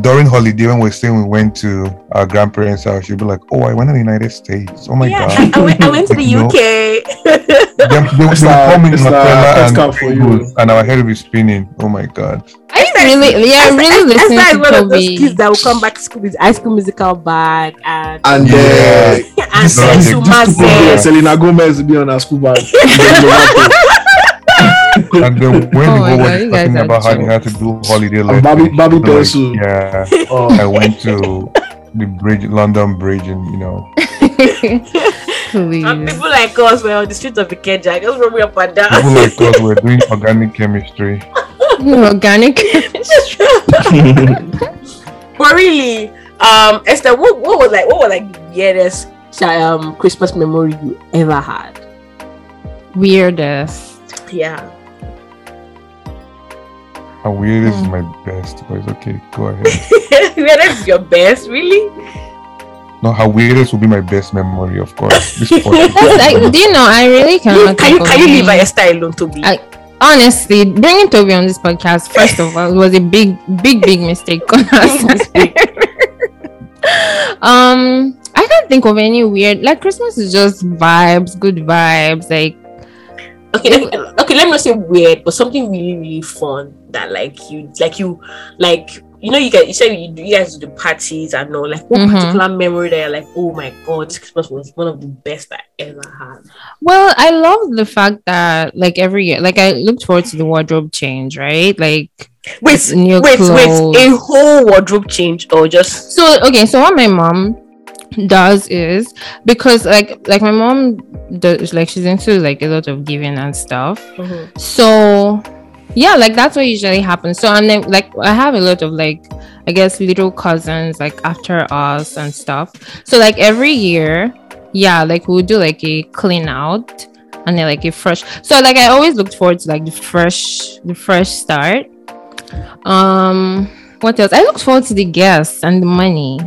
during holiday when we're staying, we went to our grandparents' house, she'd be like, "Oh, I went to the United States. Oh my yeah, god." I, I went, I went to the No. UK. They, they, they would It's come in it's Nutella and, Cap for you. Pringles, and our head would be spinning. Oh my god. I really, yeah, I really Esther listening is to one of those kids that will come back to school with high school musical bag and And uh, Yeah. then and This send is to like- this is yeah, like- Maze. Selena Gomez will be on her school bag. And then when Oh we my go God, was you talking about how they had to do holiday And Barbie- lessons, Barbie she'd like, pencil. Yeah. Oh, I went to the bridge, London Bridge, and you know, Please. And people like us were on the streets of Ikeja, just roll me up and down. people like us were doing organic chemistry. Organic. But really, um, Esther, what, what was like what was like the weirdest um Christmas memory you ever had? Weirdest. Yeah. How weird this is Hmm. my best, but it's okay. Go ahead. weirdest your best, really? No, how weirdest will be my best memory, of course. This like, do you know? I really cannot. can you can you leave any- Esther alone to be? I- Honestly, bringing Toby on this podcast, first of all, was a big, big, big mistake on our side. um, I can't think of any weird. Like Christmas is just vibes, good vibes. Like okay, let me, okay, let me not say weird, but something really, really fun that like you like you like you know you guys you said you, you guys do the parties and all like what Mhm. particular memory that you're like, oh my god, this Christmas was one of the best I ever had. Well, I love the fact that like every year, like I looked forward to the wardrobe change, right? Like Wait, new wait, clothes. wait, a whole wardrobe change or just so okay. So what my mom does is because like like my mom does like she's into like a lot of giving and stuff. So yeah, like that's what usually happens. So and then like I have a lot of like I guess little cousins like after us and stuff. So like every year, yeah, like we'll do like a clean out and then like a fresh. So like I always looked forward to like the fresh the fresh start. Um what else? I looked forward to the guests and the money.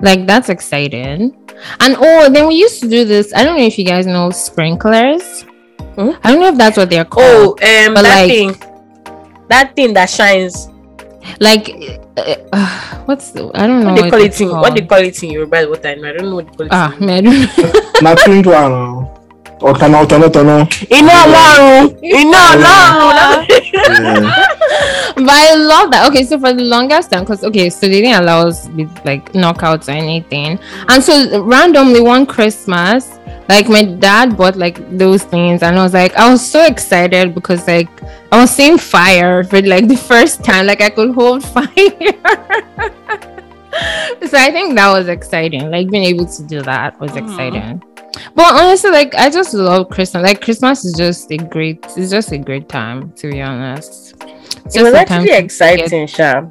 Like that's exciting. And oh, then we used to do this. I don't know if you guys know sprinklers. Hmm? I don't know if that's what they're oh called. um But, that like- thing that thing that shines like uh, uh, what's the, I don't know what they call it in what they call it in Yoruba is what I know. I don't know what they call it. ah in- man, I don't know. Not twinkle now. Ọ̀tọ̀nà ọ̀tọ̀nà ọ̀tọ̀nà. Iná Ọlọ́run, iná Ọlọ́run. Yeah. but I love that. Okay, so for the longest time, because okay, so they didn't allow us with like knockouts or anything, and so randomly one Christmas, like my dad bought like those things, and I was like, I was so excited because like I was seeing fire for like the first time, like I could hold fire. so I think that was exciting. Like being able to do that was Mhm. exciting. But honestly, like I just love Christmas. Like Christmas is just a great, it's just a great time to be honest. It's It was just a time actually to exciting, Sha.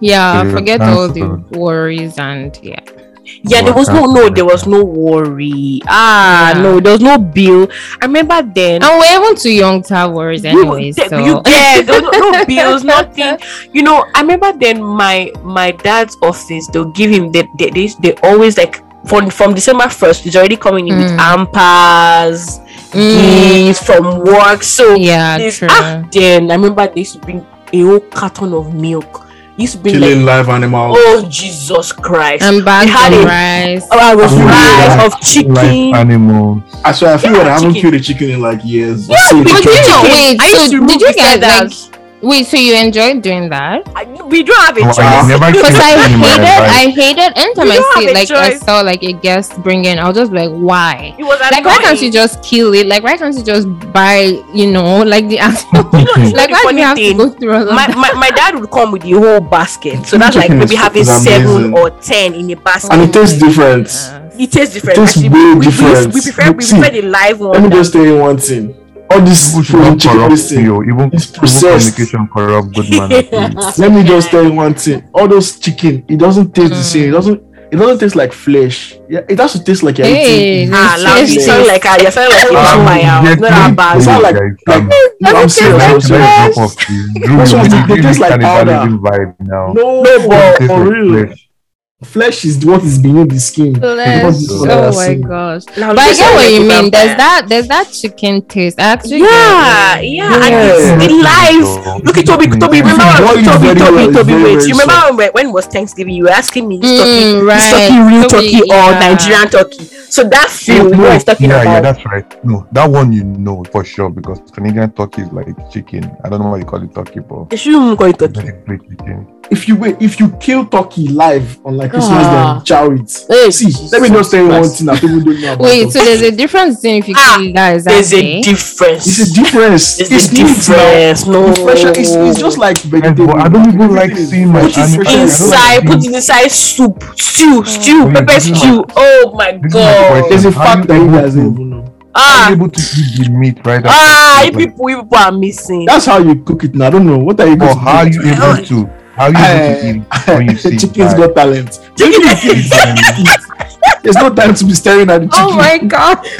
yeah, Yeah, forget all the good. worries and yeah. Yeah, there was no no, there was no worry. Ah, Yeah. no, there was no bill. I remember then. And we're even too young to have worries we- anyway. th- So you get there was no, no bills, nothing. You know, I remember then my my dad's office. They'll give him they they, they, they always like from from December first. It's already coming in with Mm. ampers, Mm, gifts from work. So yeah, this- true. ah, then I remember they used to bring a whole carton of milk. Used to bring like Killing live animals. oh Jesus Christ. And bags had of rice. Oh, I was rice yeah. of chicken. Like animals. I swear, I feel Yeah, like I haven't chicken. killed a chicken in like years. Yeah, I've but But you know, wait, I used so to did you the guys like feathers. Wait, so you enjoyed doing that? I, we don't have a choice. Because I anyone hated, alive. I hated anytime You I don't see have a like I saw like a guest bring in, I was just like, why? It was Like why can't you just kill it? Like why can't you just buy, you know, like the animal? You know, like why do funny you have to go through all of my, my, my dad would come with the whole basket. So that's like maybe having seven or ten in a basket. And it oh tastes different. goodness. It tastes different. It tastes Actually, way we, we- different. We, prefer we prefer the live one. Let me just tell you one thing. All this People should chicken corrupt you. Even, It's even communication corrupt good manners. Let me just tell you one thing. All those chicken, it doesn't taste the Mm. same. It doesn't. It doesn't taste like flesh. Yeah, it has to taste like you're Hey, eating. Ah, It's now you sound like a, you sound like a Um, vampire. yeah, It's not that please, bad. It's not like- like- No, I'm Doesn't serious. taste I'm like Can serious. Flesh. drop off this? Drew, you're what giving it me tastes like cannibalism vibe now. No, No, but- for real. flesh. Flesh is what is beneath the skin. Flesh. Not this one that Oh my see. gosh. Now But I get what you mean. vampire. There's that there's that chicken taste. I actually Yeah, get it. yeah, and Yeah. it's the live. Look at Toby, Toby. Remember, Boil it Toby, Toby, well, Toby. Wait, you remember when, when it was Thanksgiving? You were asking me, is Mm, turkey, is right. turkey real Toby, turkey or yeah. Nigerian turkey? So that feel No, what was talking yeah, yeah, that's right. No, that one you know for sure because Canadian turkey is like chicken. I don't know why you call it turkey, but They shouldn't call it turkey. very great chicken. If you wait, if you kill turkey live on like Christmas, Ah. then chow it. Hey, See, Jesus let me just tell you one thing that people don't know about. Wait, so there's a difference between if you Ah, kill guys that There's a difference. it's a difference. There's it's a difference. No, It's, fresh, it's, it's just like vegetable. I don't even like Everything seeing my fresh, animal- I inside, like put it inside soup, stew, stew, Wait, pepper this is stew. Oh my this is god. question. There's a fact that you able guys to- don't even know. Are Ah, able to eat the meat right ah, after? you people, you people are missing. That's how you cook it now. I don't know. What are you Or going to how are you able to? How are you able to eat when you see Chicken's that? got talent. There's no time to be staring at the oh chicken. Oh my god.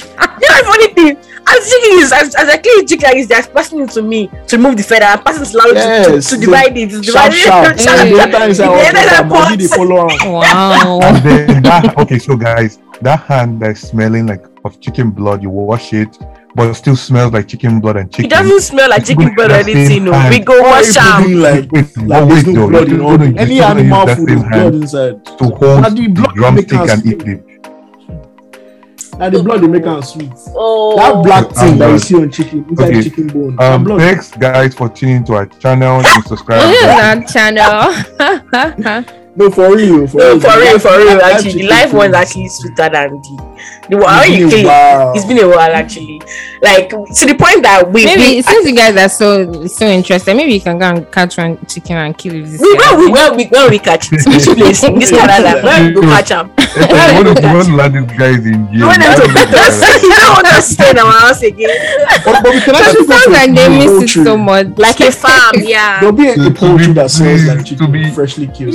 You know, the funny thing, as chicken is as, as I kill chicken like this, they're passing it to me to remove the feather. I'm passing slowly Yes, to, to, the- divide it. To Sharp, divide sharp. it. And the Yeah. other is The is water, Maggi, they pot. follow am. Wow. And then that okay, so guys, that hand that's smelling like of chicken blood, you wash it, but it still smells like chicken blood and chicken. It doesn't smell like chicken blood or anything. No, we go wash you am. putting like Wait, like but wait there's no though, blood you in don't all know- you any animal food same with blood inside. to hold Now the the blood drumstick make us and eat it. Now the blood they make am sweet. Oh, That black thing that you see on chicken inside okay. chicken bone. Um, blood. thanks guys for tuning to our channel and What subscribe. is that channel? No, for real, for No, real. for real, for real. Actually, the chicken live one is is- actually sweeter than the the one. How you been a it? while. It's been a while actually. Like to the point that we maybe we, since you guys are so so interested, maybe you can go and catch one chicken and kill it this we year. where we where we where we catch it? Which place in this Canada? Where we go catch them? Hey, what if you want to land these guys in jail? want them to Why put don't you You don't want to stay in our house again? But, but we can actually it sounds go to like they miss it so much. Like a farm, yeah. There'll be a, To- a to poultry that smells to like chicken freshly killed.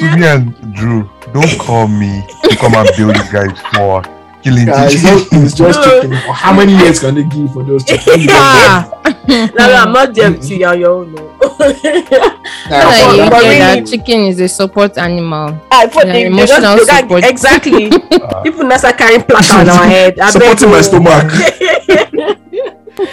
To Drew, don't call me to come and build these guys for killing Guys, it's, chicken. not- it's just chicken. How many years can they give for those chicken? Ah, No, no, I'm not there with you. You're your own. No. like but- you but really- that chicken is a support animal. I thought Yeah, they, they emotional just, they got- support. exactly. Ah. People now start carrying plaque on our head. I Supporting my stomach.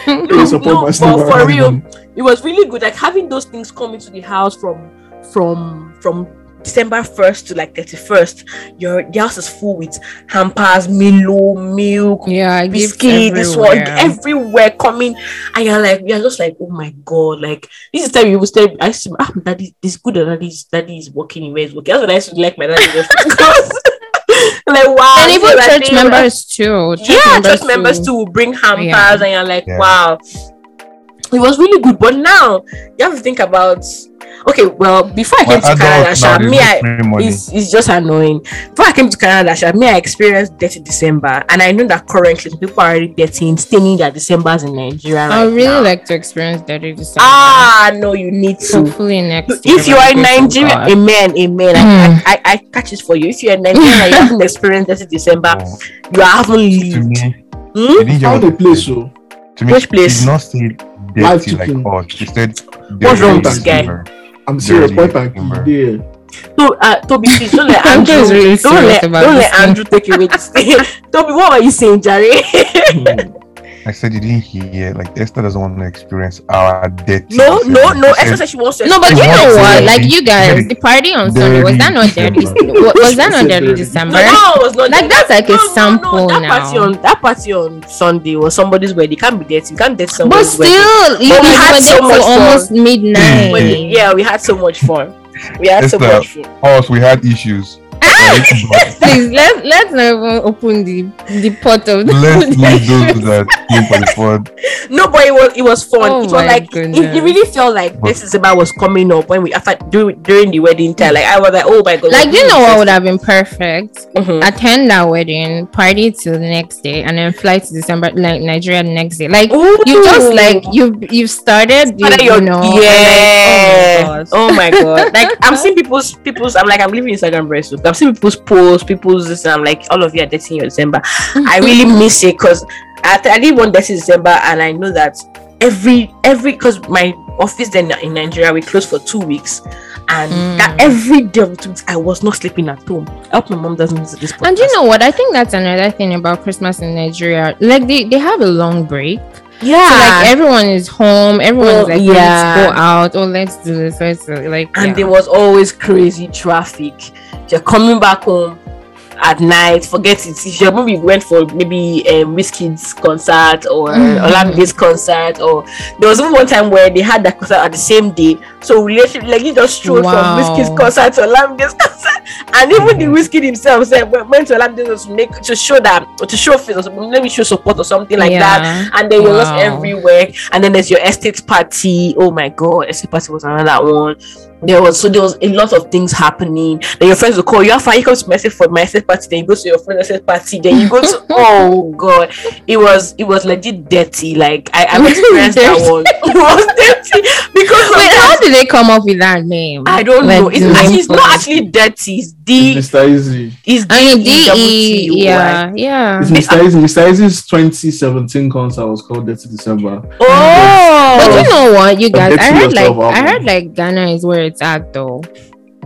no, support no, my but for real, it was really good. Like having those things come into the house from from from December first to like thirty first. Your the house is full with hampers, Milo, milk, Yeah, gifts biscuit, this one everywhere. everywhere coming, and you're like, you're just like, oh my god, like this is time you will stay. I see, ah, daddy, it's good that daddy's daddy is working, where he's working. That's when I used to like my daddy just because, like wow, and even is church think, members too. yeah, church members too will bring hampers, Yeah. and you're like, Yeah. wow, it was really good. But now you have to think about. Okay, well, before I came Well, to Canada, Sha, me, I, spend money. it's, it's just annoying. Before I came to Canada, Sha, me, I experienced dirty December, and I know that currently people are already getting staining their Decembers in Nigeria. I right really now. like to experience that December. Ah, no, you need to. Hopefully next year. If you are in Nigeria, God. amen, amen. I, I, I catch it for you. If you're in Nigeria and you haven't experienced dirty December, Oh, you haven't to lived. Hmm? you didn't hear How what they play so? To me, Which place? Did not say Live dirty like chicken. us. He said What's wrong with this guy? December. I'm serious. Dirty Point and December. key there. So, uh, Toby, please don't let Andrew Andrew. really don't let, don't let. Andrew take away this thing. Toby, what were you saying, Jerry? I said you didn't hear. Like Esther doesn't want to experience our dirty. No, no, no. She Esther said- said she wants to. No, but you know what? Like you guys, the party on Sunday was that not dirty? December. wa- Was that not It's dirty dirty. December? No, no, it was not. Like, that's like a no, no, sample no, that now. Party on, that party on Sunday was somebody's wedding. Can't be dirty. You can't dirty But still, you But we we had were so much fun. almost midnight. But yeah, we had so much fun. We had so much fun. Us, we had issues. Right? But Please let let's not even open the the pot of the Let's leave those that came for the fun. No, but it was it was fun. Oh it was like it, goodness. it really felt like But- this about was coming up when we after during, during the wedding time. Like I was like, oh my god. like you know what would have been perfect? Mhm. Attend that wedding, party till the next day, and then fly to December like Nigeria the next day. Like Ooh. you just like you you've started, you, Father, you you're- know, and, yeah. like, oh my god. Like I'm seeing people's people's. I'm like I'm leaving Instagram very soon. I'm seeing people's posts, people's this. And I'm like all of you are dating your December. I really miss it because I, I did one in December and I know that every every because my office then in Nigeria we closed for two weeks and Mm. that every day of the two weeks I was not sleeping at home. I hope my mom doesn't listen to this podcast. And you know what? I think that's another thing about Christmas in Nigeria. Like they, they have a long break. yeah, So like everyone is home, Everyone's Oh, like yeah. let's go out, oh let's do this, let's do like and yeah. there was always crazy traffic. You're coming back home at night, forget it. If you maybe went for maybe um Wizkid's concert or Mhm. Olamide's concert, or there was even one time where they had that concert at the same day. So literally like you just strolled Wow. from Wizkid's concert to Olamide's concert, and even the Wizkid himself said went to Olamide's to make to show that to show face or something, let me show support or something like that and then you're just everywhere and then there's your estate party oh my god estate party was another one there was so there was a lot of things happening then your friends will call you ah, after you come to my estate for my estate party then you go to your friend's estate party then you go to oh god it was it was legit dirty like i i've experienced that Dirty. one it was dirty because Wait, how did they come up with that name? I don't Like, know. It's the actually it's not actually dirty. It's D. Mr. Eazi. It's D. I mean, double T D U E, Y. yeah, yeah. It's Mr. Eazi. Mr. Eazi's 2017 concert was called Dirty December. Oh, But you know what, you guys? I heard like I heard like Ghana is where it's at though.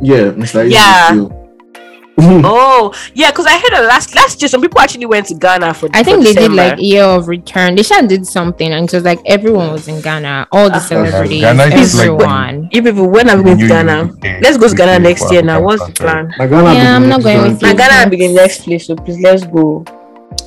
Yeah, Mr. Eazi. Yeah. oh, yeah. Because I heard that last last year some people actually went to Ghana for. I think for they did like year of return. They should did something, and it was like everyone was in Ghana, all the Ah. celebrities, Ghana is like everyone. You people, when are we going to Ghana? UK, Let's go to Ghana UK next for year now. What's the country. plan? My Ghana Yeah, I'm not going next with Now you. year. Ghana begin next place, so please let's go.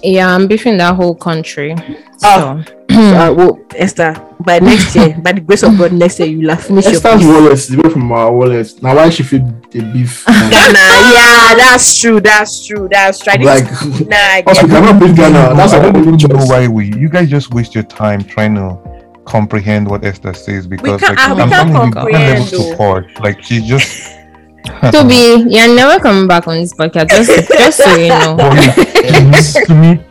Yeah, I'm beefing that whole country. Oh. So So, uh, well, Esther, by next year, by the grace of God, next year you will have finished your Esther's beef. wallet is away from our wallet. Now, why she feed the beef? Ghana, yeah, that's true. That's true. That's true. Like, nah, I us, get cannot beat Ghana. That's I don't even know why we. You guys just waste your time trying to comprehend what Esther says because can't- like ah, we I'm can't telling you, comprehend, levels though. to posh. Like she's just. Toby, you're never coming back on this podcast. Just, just so you know. For me, to me,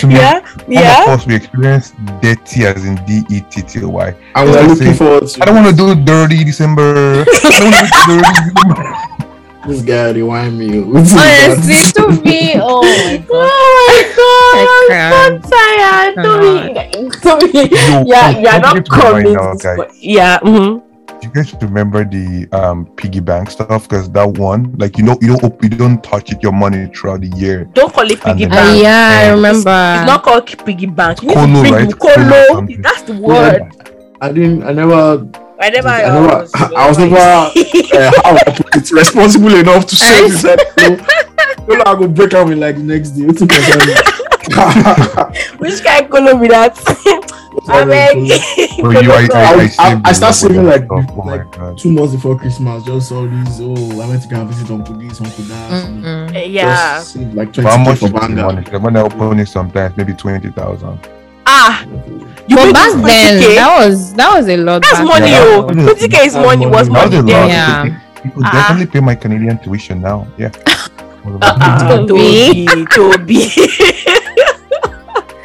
to me, yeah, all yeah. of course, we experience dirty as in D E T T Y. And we're looking say- forward to I don't want to do dirty December. I don't want to do dirty December. this guy rewind me. Honestly, Toby, oh my god. Oh my god, I'm so tired. Toby, Toby, Yo, yeah, you're not get to coming. now, to guys. this- Yeah, mhm. Do you guys remember the um piggy bank stuff? Because that one, like you know, you don't you don't touch it your money throughout the year. don't call it piggy And Uh, bank. yeah, I remember. It's not called piggy bank. You need Colo, to right? the Colo colo. That's the word. I didn't. I never. I never. I never- I was never- Uh, how I put it, responsible enough to say this. Like, no, no, I go break out with like the next day. Wetin concern me? Which kind of colo be that? I beg. For you, I, I, I, I- saved start saving, like. Oh like. Two months before Christmas, just all these. Oh, I went to go and visit Uncle this, Uncle that. Mm-mm. Yeah. Just save like But how twenty much for is the banger. money? The I open it sometimes maybe twenty thousand. Ah, you But paid back 20K? then, that was that was a lot. That's back money, Yeah, oh. that was- 20k is money. Was that was money a then? Yeah. You could Ah. definitely pay my Canadian tuition now. Yeah. Ah, Toby. Toby, Toby.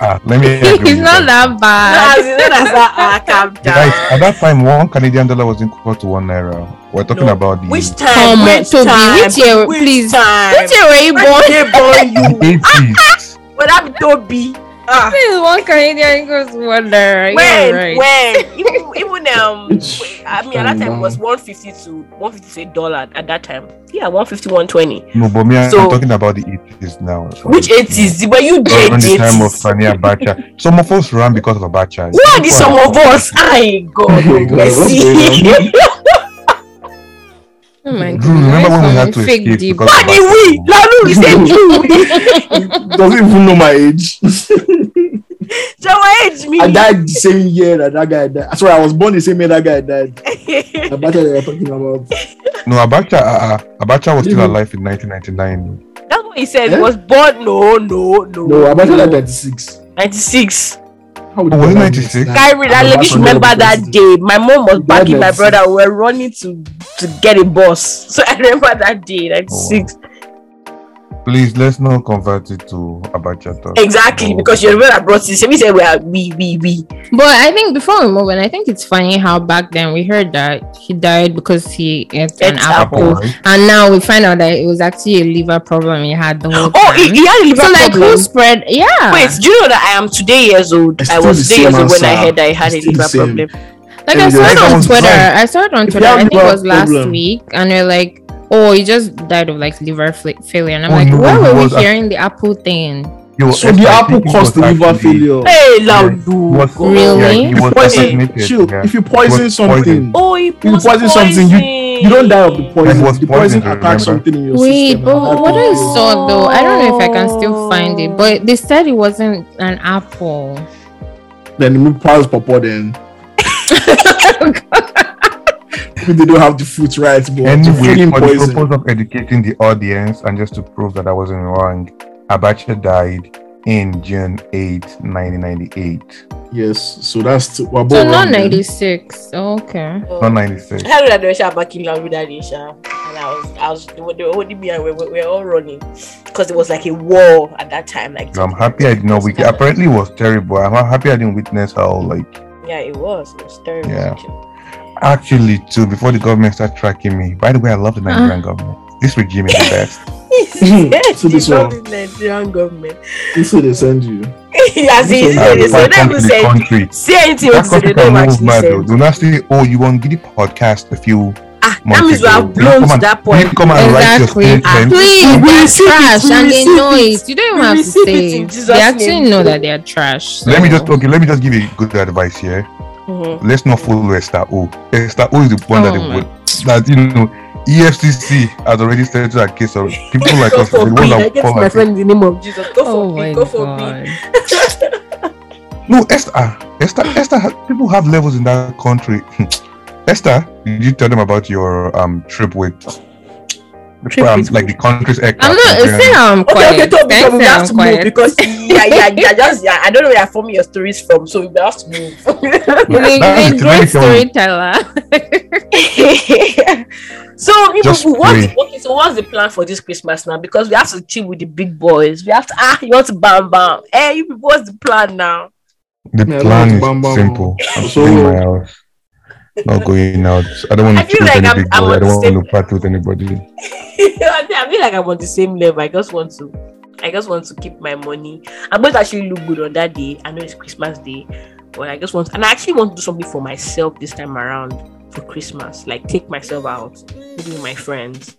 Ah, let me. agree He's with not you that No, bad. as in, that's that. Ah, calm Guys, at that time, one Canadian dollar was equal to one naira. We're talking No. about the Which Come time? on, Which Toby, time? which year- Which please. time? Which year were you born? they born you? eighties. But I'm Toby. Ah, This is one Canadian goes wonder. when right. when even even um It's I mean at that time it was 150 to 150 to a dollar at that time. Yeah, 150, 120. No, but me, I'm talking about the 80s now. so- Which 80s? Were you dead? During the time of 80s? Sani Abacha. Some of us ran because of Abacha. Who are these some of us? I God, my God, what's mercy. Going Oh my Drew, remember when we had to Fake escape deep. because Why of did we? Abacha? Lalo, we said you. Doesn't even know my age. So age me. I died the same year that that guy died. Sorry, I was born the same year that guy died. Abacha you're talking about. No, Abacha, uh, uh, Abacha was still alive in 1999. That's what he said. Eh? He was born. No, no, no. No, Abacha died 96. 96. Was it know 96? that? Kyrie, I I'm let back you on remember that president. day. My mom was That backing my brother. We were running to to get a bus. So I remember that day, 96. Please, let's not convert it to Abacha talk. Exactly, Oh. because you remember I brought this. We said we are we we we. But I think before we move on, I think it's funny how back then we heard that he died because he ate an apple. Apple, right? And now we find out that it was actually a liver problem he had the whole Oh, time. he, he had a liver so like who spread? Yeah. Wait, do you know that I am today years old? It's I was the today years old when I answer. heard I had a It's still the liver problem. Like I And saw it on Twitter. I saw it on Twitter. I think it was last problem- week, and they're like, "Oh, he just died of like liver fla- failure." And I'm Oh, like, no, "Where he were we was a- hearing the apple thing?" Yo, So the apple caused the liver failure. Hey, He Laudu. was, Really? Yeah, he was Poison. assassinated. Chill. yeah. If you poison something. Oh, he you was poison something, you you don't die of the poison. was The poison poisoned, attacks something in your Wait, system. but what I oh. saw though, I don't know if I can still find it, but they said it wasn't an apple. Then you move past Papa then. Maybe they don't have the fruit right, but to Anyway, feed him for the purpose of educating the audience and just to prove that I wasn't wrong, Abacha died in June 8, 1998. Yes, so that's t- we're both So wrong not then. 96. Okay. Not 96. How did I know Sha back in Lauru that day, Sha? And I was, I was, they were they were holding me and we were, we were all running because it was like a war at that time. Like, So I'm happy I did not witness. Apparently, it was terrible. I'm happy I didn't witness how, like, yeah, it was. It was terrible. Yeah. Actually. actually, too, before the government started tracking me. By the way, I love the Nigerian government. This regime is the best. yes, So this you one. the Nigerian government. This is they send you. As in, So they I say, will they come the say, country. say anything That what to say, they don't actually mad, though. Do not say, oh, you want Giddy podcast a few Ah, that months means we have blown come to that point. come and write your Exactly. statement. Please, We they're trash we and they know it. it. You don't even have to say. it. They actually know that they are trash. Let me just okay. Let me just give you good advice here. Mhm. Let's not follow Esther O. Esther O is the one that Oh they my- would that you know EFCC has already started a case of people like us. The for ones me. I that get my friend in the name of Jesus. Go Oh for my me. Go for me. god. no Esther. Esther. Esther. People have levels in that country. Esther, did you tell them about your um trip with? Trip um, like the country's aircraft? I'm not. Nigerian- Say I'm Okay, quiet. okay, Toby, Thanks, Toby, we say have I'm to move quiet. because yeah, yeah, yeah, just yeah. I don't know where you're forming your stories from, so we have to move. You're a That's great, the very great thing. storyteller. so you Just know, what's pray. the, okay, so what's the plan for this Christmas now? Because we have to chill with the big boys. We have to ah, you want to bam bam. Hey, you people, what's the plan now? The Yeah, plan no, is bam, bam, simple. I'm So- staying in my house. Not going out. I don't want to feel like any I'm- I'm I don't want to party with anybody. I feel like I'm on the same level. I just want to, I just want to keep my money. I'm going to actually look good on that day. I know it's Christmas Day, but I just want, to, and I actually want to do something for myself this time around for Christmas. Like take myself out, maybe with my friends,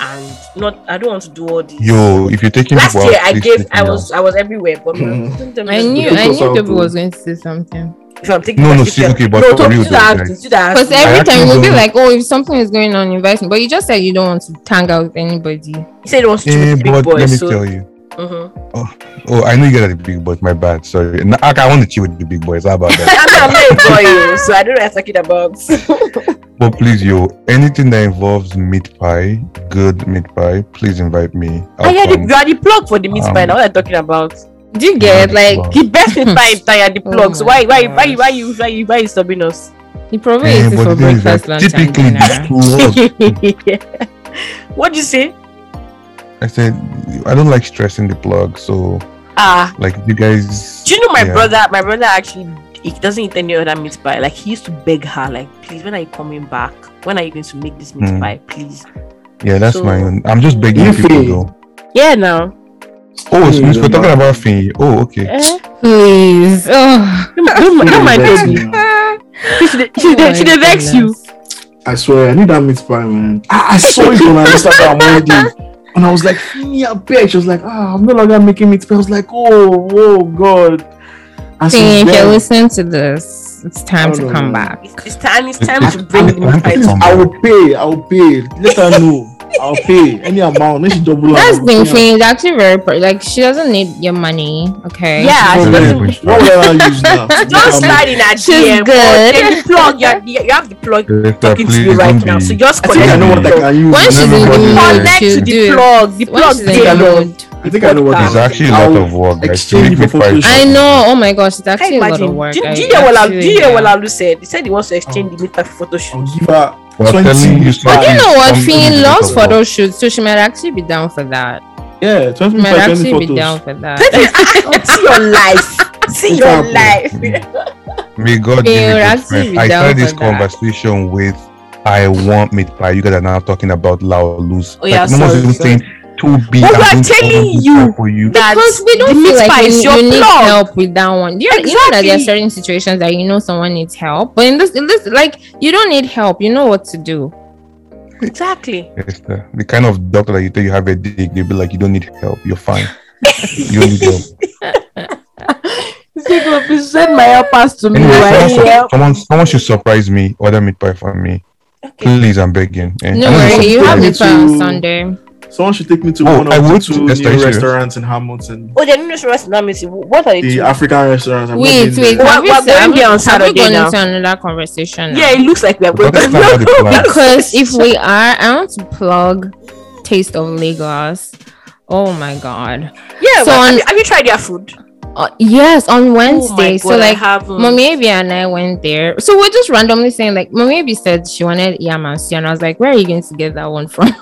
and not. I don't want to do all these. Yo, if you're taking Last people year I please gave, I was, out. I was everywhere, but Mhm. I knew. Take I knew out, Toby was going to say something. If I'm taking No, my no, see, okay, but no, for Toby, real do though, that, guys. do that. Because every actually time you'll be like, "Oh, if something is going on, invite me." But you just said you don't want to hang out with anybody. You said he wants to chill Eh, with the big but let boys. me So, tell you. Mhm. Oh, I know you get at the big boys. My bad. Sorry. Nah, I, I want to chill with the big boys. How about that? I mean, I'm not a boy, so I don't know what you're talking about. but please, yo, anything that involves meat pie, good meat pie, please invite me. I I'll hear the, you are the plug for the meat Um, pie. Now what I'm talking about. Do you get like wow. The best meat pie in Thai are the Oh so why, why, why, why you, why you, why you stopping us? he probably eats for the is breakfast, that lunch, and typically dinner? these two words, What'd you say? I said I don't like stressing the plug. So Ah, like you guys. do you know my yeah. brother? My brother actually he doesn't eat any other meat pie. Like he used to beg her, like, please, when are you coming back? When are you going to make this meat Hmm. pie, please? Yeah, that's So- my own. I'm just begging You people feel- though. Yeah, now. Oh, so we're talking yeah. about Finny. Oh, okay. Eh? Please. Oh. Don't, don't mind baby. me. She should she she dey vex you. I swear, I need that meat pie, man. I, I saw it on her Instagram one day. And I was like, Finny, I beg. She was like, ah, I'm no longer making meat pie. I was like, oh, oh, God. And See, if you then, listen to this, it's time Oh, to come no. back. It's, it's time. It's time to bring the it's- meat pie. it's- to- I will pay. I will pay. Let her know. I'll pay any amount. Let she double That's up. the thing. Finn is actually very pro- like she doesn't need your money. Okay. Yeah, What she will doesn't. I- what will I use now? She don't slide in her She's DM. good. But then plug, you, have- you have the plug Sister, talking to you right now. So just I I connect. know what I can use. When she's in the mood, Connect to the plug. The When plug she's in the mood. I think I know what It's actually a lot of work. guys, to exchange make me fight. I know. Oh my gosh, it's Can actually a lot of imagine? work. Do do you hear what Lalu- actually- do hear what said? He said he wants to oh. exchange the meat pie for photo shoot. I'll give her 20 telling But you know what? Something Finn is loves a photo shoots, so she might actually be down for that. yeah, 20 She might photos. actually be down for that. Oh, see your life. See your life. May God They give would you strength. I down started this for that. conversation with I want meat pie. You guys are now talking about Lao lose. Oh, yeah, no one's sorry, even saying to be. But we are going telling you for you. that because we don't feel like pie you, you need plug. help with that one. You're, You know that there are certain situations that you know someone needs help, but in this, in this, like you don't need help. You know what to do. Exactly. Yes, the, the kind of doctor that you tell you have a dick, they'll be like, you don't need help. You're fine. you don't need help. Please send my helpers to me. Anyway, right someone, here. someone, someone should surprise me. Order meat pie for me. Please, I'm begging. Eh, No worry, you have me it for on Sunday. Someone should take me to Oh, one I of the two new you restaurants in Hamilton. Oh, the new restaurants. in Amity. What are the The two? African restaurants. I've not Wait, been wait. there. We're- Have we, we're have going we- there on have we Saturday gone now. into another conversation? now? Yeah, it looks like we are going. But that's not what the because if we are, I want to plug Taste of Lagos. Oh my god. yeah, So well, on- have, you, have you tried their food? Uh, yes, on Wednesday. Oh my so God, I like haven't. Mommy and I went there. So we're just randomly saying like Mommy Abby said she wanted yam and I was like, where are you going to get that one from?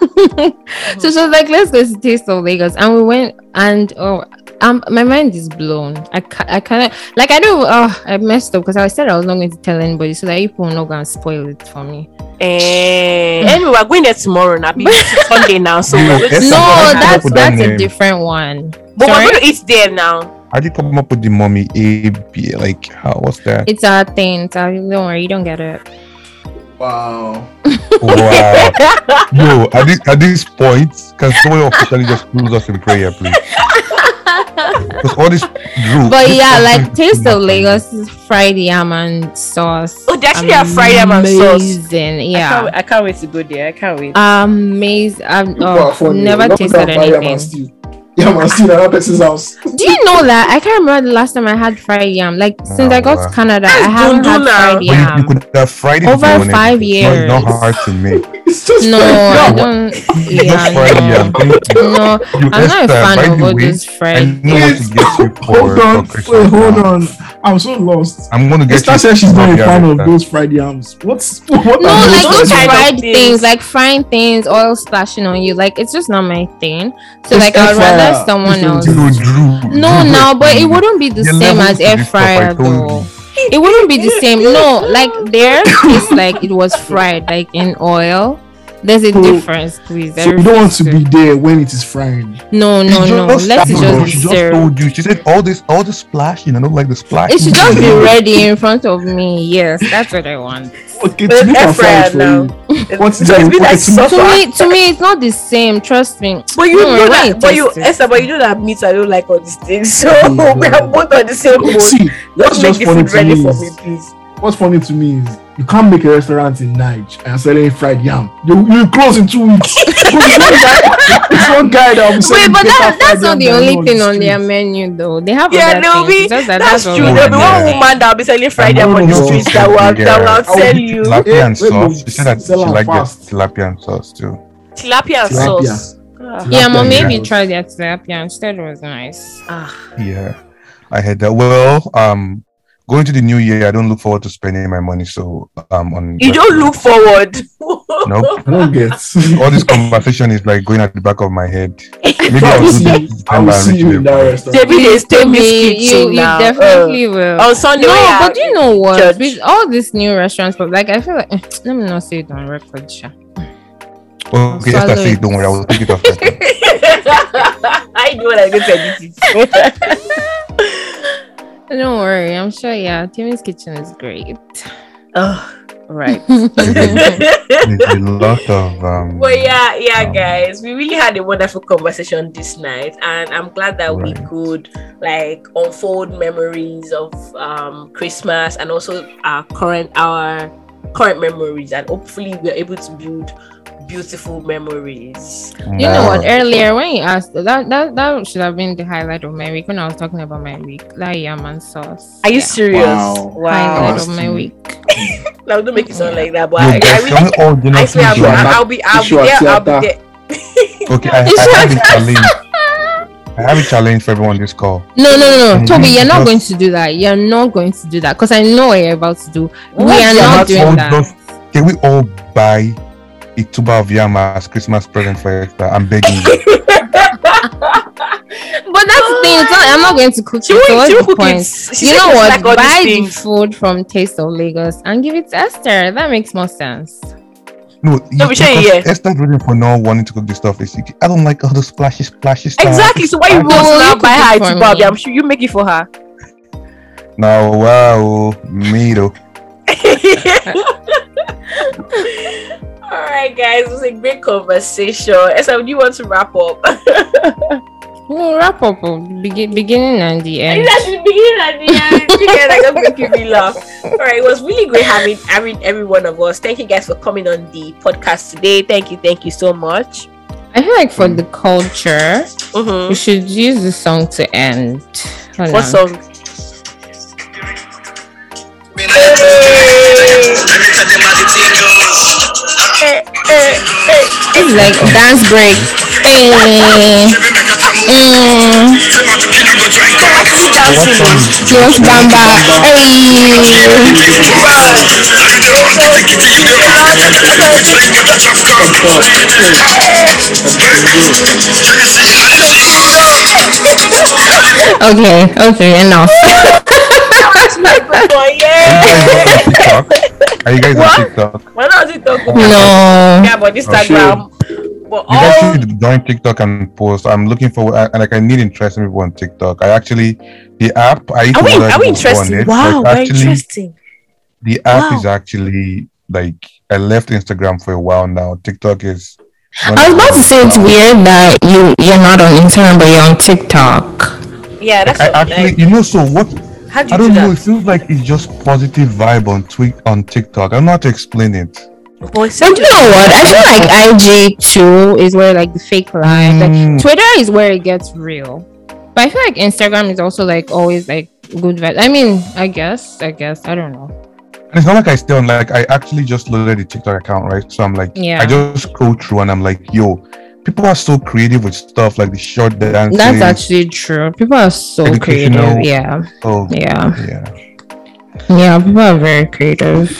so she was like, let's go to Taste of Lagos, and we went and oh. Um, my mind is blown. I, ca- I kind of like I don't. Oh, I messed up because I said I was not going to tell anybody, so that people will not go and spoil it for me. Eh, anyway, we're going there tomorrow now. It's Sunday now, so No, we're going to- Esther, no, how did you come up that's that's a different one. but Sorry? we're going to eat there now. How do you come up with the mommy A B? Like, how? What's that? It's a thing. So don't worry, you don't get it. Wow. Wow. Yo, at this, at this point, can someone officially just close us in prayer, please? Because all this group. But yeah, like Taste of Lagos is fried yam and sauce. Oh, they actually have fried yam and sauce. Amazing, I, yeah. can't, I can't wait to go there. I can't wait. Amazing. I've oh, People are oh, never tasted that fire man anything. Stew. Yeah, man, still another person's house. Do you know that? I can't remember the last time I had fried yam. Like since I Oh, got wow. to Canada, That's I haven't had Dundee now. fried But you, yam. you could have fried it Over if you wanted. five It's not- It's not years. hard to make. It's just No, fried I yam. don't. Just Yeah, fried no. yam. Thank you. No, You I'm not a Esther, fan by of all way, those I fried. know what to get you for, hold on, wait, hold on. I'm so lost. I'm gonna get Esther you. said she's not a Bobby fan of those fried yams. What's what? No, are like those those kind of fried things. things, like frying things, oil splashing on you. Like it's just not my thing. So Just like I'd fryer. rather someone Please else. do Drew, Drew, No, Drew, no, but it wouldn't be the Your same as air this fryer though. It wouldn't be the same. No, like there tastes like it was fried, like in oil. There's a So- difference, please. I So you don't want to refuse be there when it is frying. No, no, no. Let's no, just She just told you. She said all this, all the splashing. I don't like the splash. It should just be ready in front of me. Yes, that's what I want. Okay, But to make air a fryer fry for now. you. What's so that? it's been like to- suffer. To me, to me, it's not the same. Trust me. But you No, know when that, but you, taste it. Esther, but you know that meat. I don't like all these things. So we are both on the same boat. See, what's Let's make just the funny food ready me for me, please. What's funny to me is you can't make a restaurant in Niger and selling fried yam. You you close in two weeks. It's one guy, it's one guy that will be Wait, selling but better that, fried that's not the only you thing the on their menu, though. They have Yeah, other there'll be. It's that That's all true. they There'll be one woman that'll be selling fried yam on the streets that will that will Yeah. outsell you tilapia and Eh, sauce. She said that she sell am liked their fast. tilapia and sauce too. tilapia and sauce. Ah. Yeah, Tilapia mom, maybe sauce. try their tilapia instead. It was nice. Ah. Yeah, I had that. Well, um, going to the new year, I don't look forward to spending my money. So, um, on You don't look forward. Nope. I don't get. All this conversation is like going at the back of my head. Maybe I I'll see, I will December see you in the- that restaurant. Maybe they stay me, you, you now. definitely will. Uh, on Sunday, no, when but you know what? church. With all these new restaurants, but like I feel like let me not say it on record, sha. Okay, Swallow Esther, say it. it. Don't worry, I will take it off. I do what I go to edit it. Don't worry, I'm sure. Yeah, Timmy's kitchen is great. oh, right. There's a lot of um Well, yeah, yeah, um, guys, we really had a wonderful conversation this night, and I'm glad that we could like unfold memories of um Christmas and also our current our current memories, and hopefully we're able to build beautiful memories. You know what? Earlier when you asked that, that that should have been the highlight of my week when I was talking about my week. That yam and sauce. Are you Yeah. serious? Wow. Wow. Highlight of my week. Now don't make it sound like that, but Yo, I, I guys, really, can we all I genuinely swear, I'll be, join? I'll be, I'll be Issue there. I'll be theater. there. Okay, I, I have a challenge. I have a challenge for everyone on this call. No, no, no, no. Mhm. Toby, you're not going to do that. You're not going to do that because I know what you're about to do. we What are you're not doing all that. just- Can we all buy a tuber of yam as Christmas present for Esther? I'm begging you. But that's the thing. It's not, I'm not going to cook She it. So what's the cook point? it. She you know what? like all these Buy the food from Taste of Lagos and give it to Esther. That makes more sense. No, you, we share, because yeah. Esther's reason for not wanting to cook this stuff is I don't like all the splashy, splashy stuff. Exactly. So why you I want don't- to You now buy her for to Bobby? I'm sure you make it for her. Now, wow, me though. All right, guys, it was a great conversation. Esa, do you want to wrap up? We'll wrap up of begin, beginning and the end. That's the beginning and the end. You guys are gonna make me laugh. All right, it was really great having having every one of us. Thank you guys for coming on the podcast today. Thank you, thank you so much. I feel like for the culture, Mm-hmm. we should use the song to end. Hold What on. song? Hey, hey, hey. It's like dance break. Hey. Mm. Dancing. Just bamba. Hey. Okay, okay, enough. Are you guys on What? TikTok? Are you guys on TikTok? Why not it? No. Yeah, but oh, Instagram. But You guys all should join TikTok and post. I'm looking for and like I need interesting people on TikTok. I actually the app I used are to we are we people on it, Wow, but very actually interesting. the app Wow. is actually like I left Instagram for a while now. TikTok is I was about to say it's weird that you you're not on Instagram but you're on TikTok. Yeah, that's I what, actually like, you know so what how do I you do don't know, it that? feels like it's just positive vibe on tweet on TikTok. I'm not know how to explain it. Boy, But you know what? I feel like IG too is where like the fake life. Like Mm. Twitter is where it gets real. But I feel like Instagram is also like always like good vibe. I mean, I guess, I guess, I don't know. And it's not like I stay on like I actually just loaded the TikTok account, right? So I'm like Yeah. I just scroll through and I'm like, yo, people are so creative with stuff like the short dances. That's actually true. People are so creative. Yeah, Oh, yeah, yeah. yeah. People are very creative.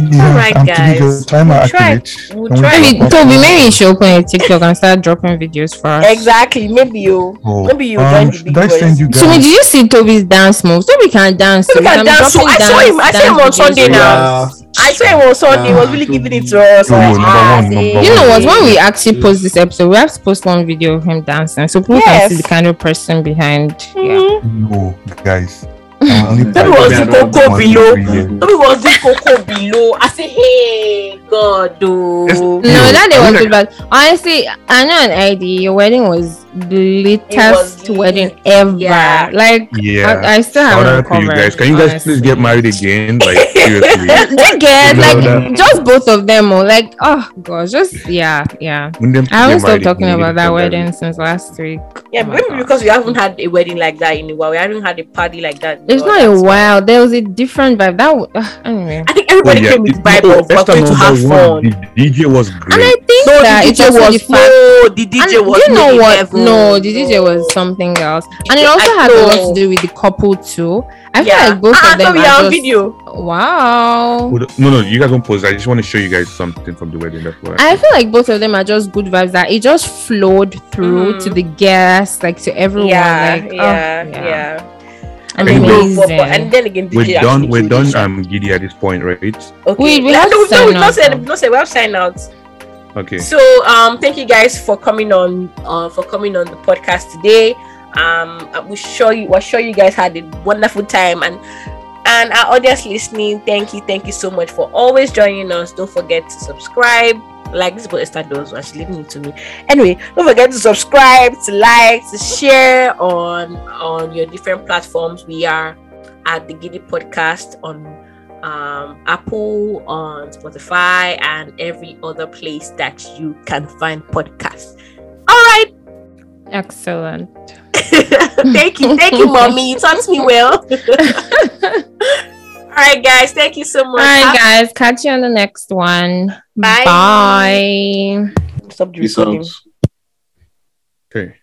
Yeah, Alright, I'm keeping your guys. timer We'll try. We'll Can we try. Maybe Toby, maybe you should open a TikTok and start dropping videos for us. Exactly. Maybe you. Oh, Maybe you um, join the should big I send you guys? So, did you see Toby's dance moves? Toby can dance. Toby too. can I'm dance too. dropping I saw him- I saw him on Sunday videos. now. I saw it was Sunday. He was really giving it to us. Oh, like, number ah, one, number You know what? When we actually post this episode, we have to post one video of him dancing, so people Yes. can see the kind of person behind. Yeah. Mhm. No, guys. I'm only That was the Yeah, cocoa below. every year. Toby was doing cocoa below. I say, hey, God, do. It's- No, that day I was mean, good, but honestly, I know an ID. Your wedding was the latest wedding ever. Yeah. Like, Yeah. I, I still haven't out to you guys. Can you guys please get married again? Like seriously. They get like that? just both of them. Or like, oh gosh, just yeah, yeah. I haven't stopped talking about that you can wedding since last week. Yeah, Oh maybe God. because we haven't had a wedding like that in a while. We haven't had a party like that. It's not a that's why. while. There was a different vibe. That w- ugh, anyway. I think everybody Oh, yeah. came with It- vibe no, of we're going to have fun. The DJ was great. I No, that the DJ also was the fact. no, the DJ and was you know what? level. No, the DJ was something else, and it also I had a lot to do with the couple too. I feel yeah. like both ah, of them so we are are on just video. wow. No, no, you guys won't pause. I just want to show you guys something from the wedding. That's why. I feel like both of them are just good vibes that it just flowed through Mhm. to the guests, like to everyone. yeah, like, oh, yeah, yeah. And Anyway. then, but, but, Amazing. and then again, DJ we're done. We're killed done. it. Um, Giddy at this point, right? Okay. Wait, we Like, have no, to no, sign we've not out said, now. we've not said, we have sign out. Okay. So um, thank you guys for coming on uh, for coming on the podcast today. Um, we sure you we're sure you guys had a wonderful time and and our audience listening. Thank you, thank you so much for always joining us. Don't forget to subscribe. Like this is what Esther does. Well, she's leaving it to me. Anyway, don't forget to subscribe, to like, to share on on your different platforms. We are at the Giddy Podcast on um, Apple, on Spotify, and every other place that you can find podcasts. All right. Excellent. thank you. Thank you, mommy. You taught me well. All right, guys. Thank you so much. All right, guys. Catch you on the next one. Bye. Bye. Stop Peace recording. out. Okay.